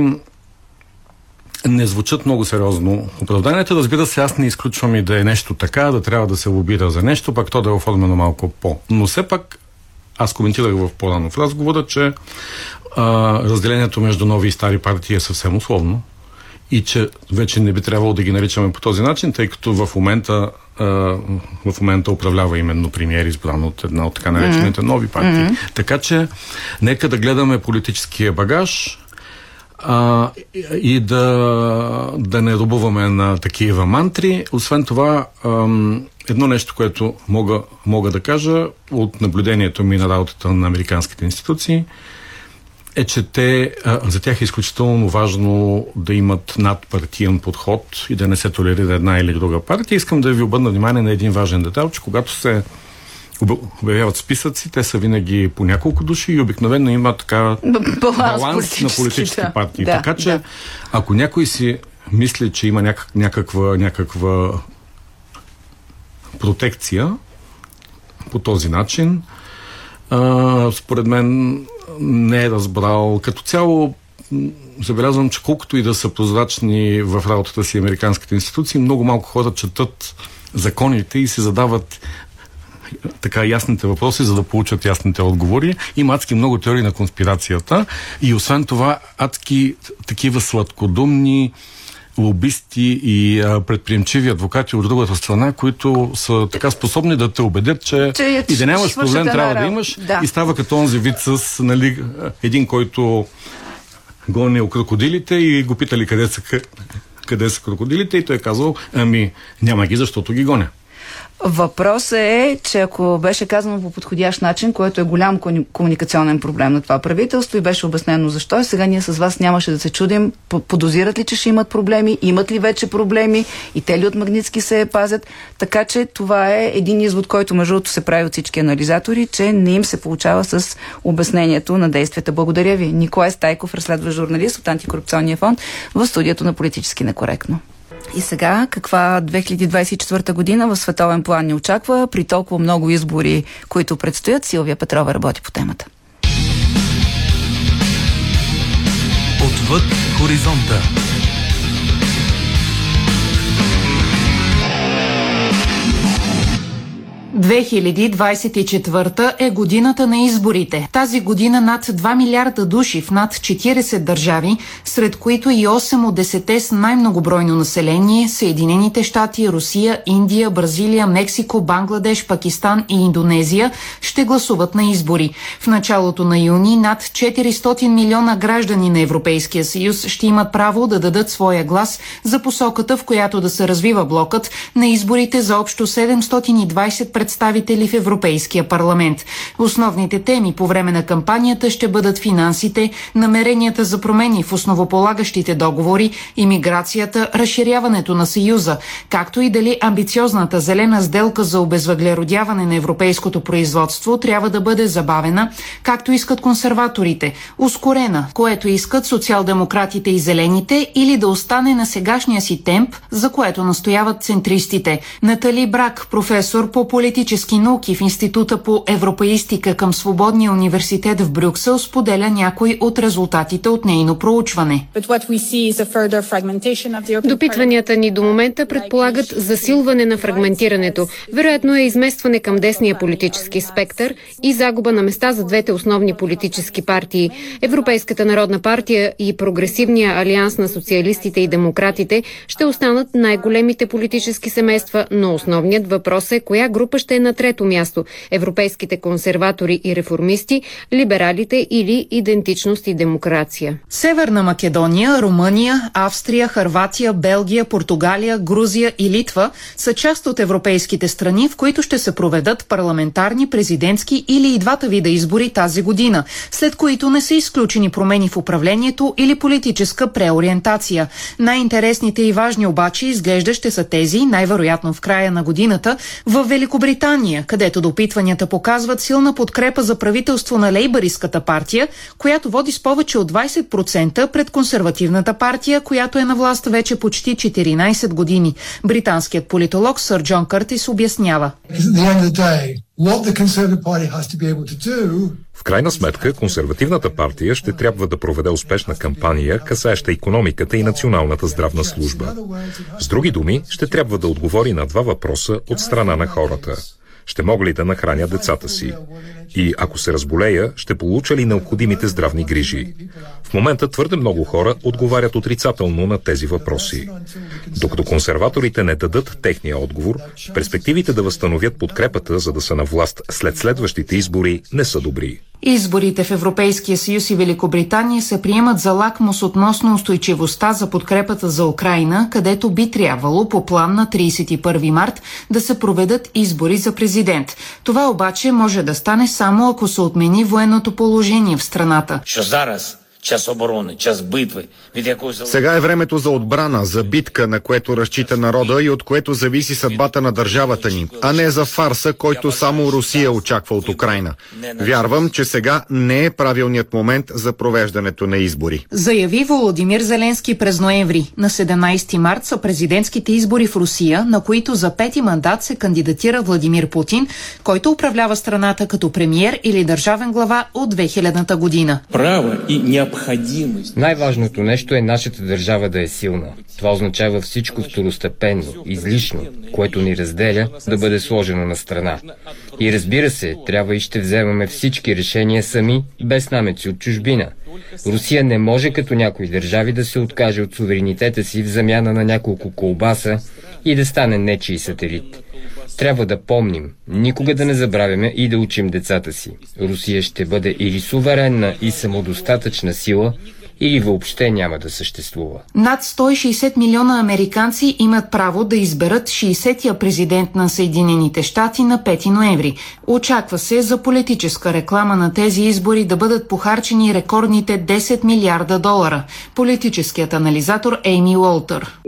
не звучат много сериозно оправданията. Разбира се, аз не изключвам и да е нещо така, да трябва да се лобира за нещо, пак то да е оформено малко по. Но все пак аз коментирах в по-рано в разговора, че а, разделението между нови и стари партии е съвсем условно и че вече не би трябвало да ги наричаме по този начин, тъй като в момента, а, в момента управлява именно премиер, избран от една от така наречените нови партии. Така че, нека да гледаме политическия багаж а, и- да, да не робуваме на такива мантри. Освен това, ам, едно нещо, което мога, мога да кажа от наблюдението ми на работата на американските институции, е, че те, а, за тях е изключително важно да имат надпартиен подход и да не се толерира една или друга партия. Искам да ви обърна внимание на един важен детайл, че когато се обявяват списъци, те са винаги по няколко души и обикновено има така баланс баланс на политически, да. партии. Да, така че, да. ако някой си мисли, че има някак, някаква, някаква протекция по този начин, а, според мен не е разбрал. Като цяло забелязвам, че колкото и да са прозрачни в работата си американските институции, много малко хора четат законите и се задават така ясните въпроси, за да получат ясните отговори. Има адски много теории на конспирацията и освен това адски такива сладкодумни лобисти и а, предприемчиви адвокати от другата страна, които са така способни да те убедят, че, Че и да нямаш проблем, трябва да имаш. Да. И става като онзи вид с нали, един, който гонил крокодилите и го питали къде са, къде са крокодилите и той е казал, ами няма ги, защото ги гоня. Въпросът е, че ако беше казано по подходящ начин, което е голям комуникационен проблем на това правителство и беше обяснено защо, и сега ние с вас нямаше да се чудим, по- подозират ли, че ще имат проблеми, имат ли вече проблеми и те ли от Магнитски се пазят. Така че това е един извод, който между другото се прави от всички анализатори, че не им се получава с обяснението на действията. Благодаря ви. Николай Стайков, разследващ журналист от Антикорупционния фонд в студиото на Политически некоректно. И сега, каква 2024 година в световен план ни очаква при толкова много избори, които предстоят? Силвия Петрова работи по темата. Отвъд хоризонта. – 2024 е годината на изборите. Тази година над 2 милиарда души в над 40 държави, сред които и 8 от 10 с най-многобройно население – Съединените щати, Русия, Индия, Бразилия, Мексико, Бангладеш, Пакистан и Индонезия, ще гласуват на избори. В началото на юни над 400 милиона граждани на Европейския съюз ще имат право да дадат своя глас за посоката, в която да се развива блокът на изборите за общо 720 представители представители в Европейския парламент. Основните теми по време на кампанията ще бъдат финансите, намеренията за промени в основополагащите договори, имиграцията, разширяването на Съюза, както и дали амбициозната зелена сделка за обезвъглеродяване на европейското производство трябва да бъде забавена, както искат консерваторите, ускорена, което искат социал-демократите и зелените, или да остане на сегашния си темп, за което настояват центристите. Натали Брак, професор по политически науки в Института по европеистика към Свободния университет в Брюксел, споделя някои от резултатите от нейно проучване. Допитванията ни до момента предполагат засилване на фрагментирането. Вероятно е изместване към десния политически спектър и загуба на места за двете основни политически партии. Европейската народна партия и Прогресивния алианс на социалистите и демократите ще останат най-големите политически семейства, но основният въпрос е коя група ще е на трето място – европейските консерватори и реформисти, либералите или идентичност и демокрация. Северна Македония, Румъния, Австрия, Харватия, Белгия, Португалия, Грузия и Литва са част от европейските страни, в които ще се проведат парламентарни, президентски или и двата вида избори тази година, след които не са изключени промени в управлението или политическа преориентация. Най-интересните и важни обаче изглежда ще са тези, най-вероятно в края на годината, в Великобритания, където допитванията показват силна подкрепа за правителство на лейбаристската партия, която води с повече от 20% пред консервативната партия, която е на власт вече почти 14 години. Британският политолог Сър Джон Къртис обяснява. В крайна сметка, консервативната партия ще трябва да проведе успешна кампания, касаеща економиката и националната здравна служба. С други думи, ще трябва да отговори на два въпроса от страна на хората. Ще мога ли да нахраня децата си? И ако се разболея, ще получа ли необходимите здравни грижи? В момента твърде много хора отговарят отрицателно на тези въпроси. Докато консерваторите не дадат техния отговор, перспективите да възстановят подкрепата, за да са на власт след следващите избори, не са добри. Изборите в Европейския съюз и Великобритания се приемат за лакмус относно устойчивостта за подкрепата за Украина, където би трябвало по план на 31 март да се проведат избори за президент. Това обаче може да стане само ако се отмени военното положение в страната. Час оборони, час битви, від якої Сега е времето за отбрана, за битка, на което разчита народа и от което зависи съдбата на държавата ни, а не за фарса, който само Русия очаква от Украина. Вярвам, че сега не е правилният момент за провеждането на избори. Заяви Володимир Зеленски през ноември. На 17 март са президентските избори в Русия, на които за пети мандат се кандидатира Владимир Путин, който управлява страната като премиер или държавен глава от 2000-та година. Право и необходимост най-важното нещо е нашата държава да е силна. Това означава всичко второстепенно, излишно, което ни разделя, да бъде сложено на страна. И разбира се, трябва и ще вземаме всички решения сами, без намеци от чужбина. Русия не може като някои държави да се откаже от суверенитета си в замяна на няколко колбаса и да стане нечий сателит. Трябва да помним, никога да не забравяме и да учим децата си. Русия ще бъде или суверенна и самодостатъчна сила, или въобще няма да съществува. Над 160 милиона американци имат право да изберат 60-я президент на Съединените щати на 5 ноември. Очаква се за политическа реклама на тези избори да бъдат похарчени рекордните 10 милиарда долара. Политическият анализатор Ейми Уолтер.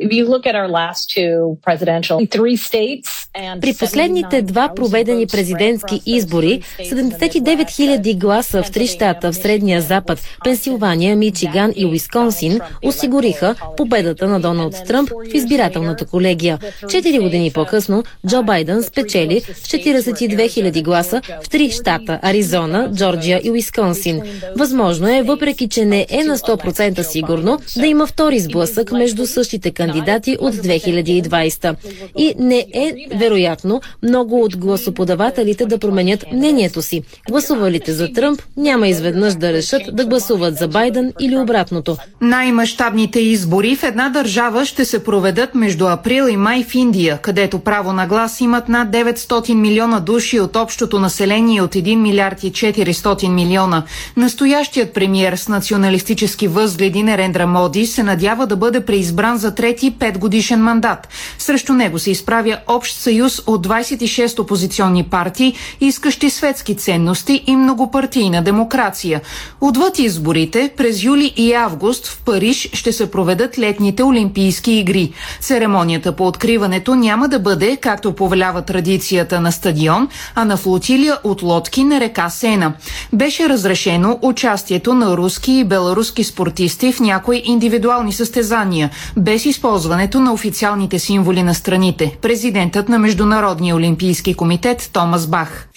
При последните два проведени президентски избори 79 000 гласа в три щата в Средния Запад, Пенсилвания, Мичиган и Уисконсин осигуриха победата на Доналд Тръмп в избирателната колегия. Четири години по-късно Джо Байден спечели с 42 000 гласа в три щата – Аризона, Джорджия и Уисконсин. Възможно е, въпреки че не е на 100% сигурно, да има втори сблъсък между същите кандидати от 2020. И не е вероятно много от гласоподавателите да променят мнението си. Гласувалите за Тръмп няма изведнъж да решат да гласуват за Байден или обратното. Най-мащабните избори в една държава ще се проведат между април и май в Индия, където право на глас имат над 900 милиона души от общото население от 1 милиард и 400 милиона. Настоящият премиер с националистически възгледи Нерендра Моди се надява да бъде преизбран за трети пет годишен мандат. Срещу него се изправя общ съюз от 26 опозиционни партии, искащи светски ценности и многопартийна демокрация. Отвъд изборите, през юли и август в Париж ще се проведат летните Олимпийски игри. Церемонията по откриването няма да бъде, както повелява традицията на стадион, а на флотилия от лодки на река Сена. Беше разрешено участието на руски и беларуски спортисти в някои индивидуални състезания, без използването на официалните символи на страните. Президентът на Международния олимпийски комитет Томас Бах.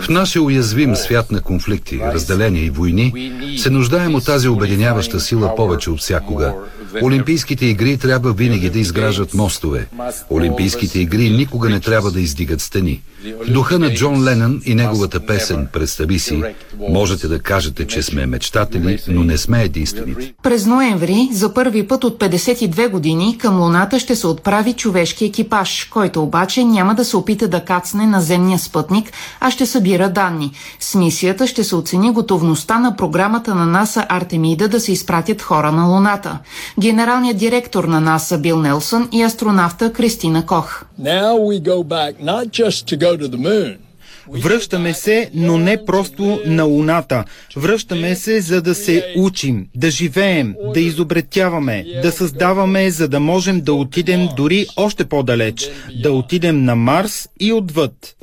В нашия уязвим свят на конфликти, разделения и войни се нуждаем от тази обединяваща сила повече от всякога. Олимпийските игри трябва винаги да изграждат мостове. Олимпийските игри никога не трябва да издигат стени. В духа на Джон Ленън и неговата песен «Представи си», можете да кажете, че сме мечтатели, но не сме единствените. През ноември, за първи път от 52 години, към Луната ще се отправи човешки екипаж, който обаче няма да се опита да кацне на земния спътник, а ще събира данни. С мисията ще се оцени готовността на програмата на НАСА Артемида да се изпратят хора на Луната. Генералният директор на НАСА Бил Нелсън и астронавта Кристина Кох. Now we go back not just to go to the moon. Връщаме се, но не просто на Луната. Връщаме се, за да се учим, да живеем, да изобретяваме, да създаваме, за да можем да отидем дори още по-далеч, да отидем на Марс и отвъд.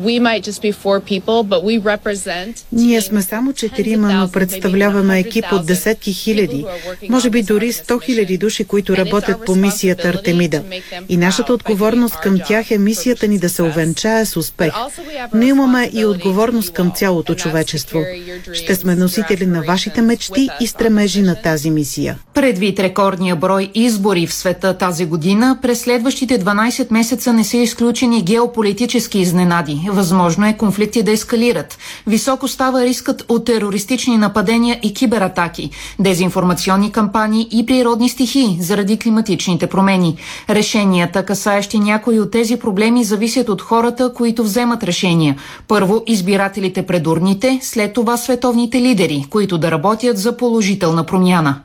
Ние сме само четирима, но представляваме екип от десетки хиляди, може би дори сто хиляди души, които работят по мисията Артемида. И нашата отговорност към тях е мисията ни да се увенчае с успех. Но имаме и отговорност към цялото човечество. Ще сме носители на вашите мечти и стремежи на тази мисия. Предвид рекордния брой избори в света тази година, през следващите 12 месеца не са изключени геополитически изненади. Възможно е конфликти да ескалират. Високо става рискът от терористични нападения и кибератаки, дезинформационни кампании и природни стихии заради климатичните промени. Решенията, касаещи някои от тези проблеми, зависят от хората, които вземат решения. Първо избирателите пред урните, след това световните лидери, които да работят за положителна промяна.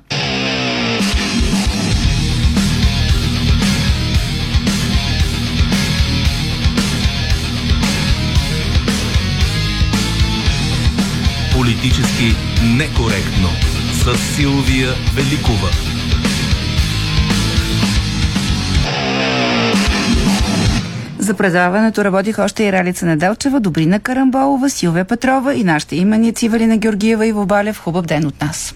Политически некоректно с Силвия Великова. За предаването работиха още и Ралица Неделчева, Добрина Карамболова, Силвия Петрова и нашите имени Цивалина Георгиева и Вобалев. Хубав ден от нас!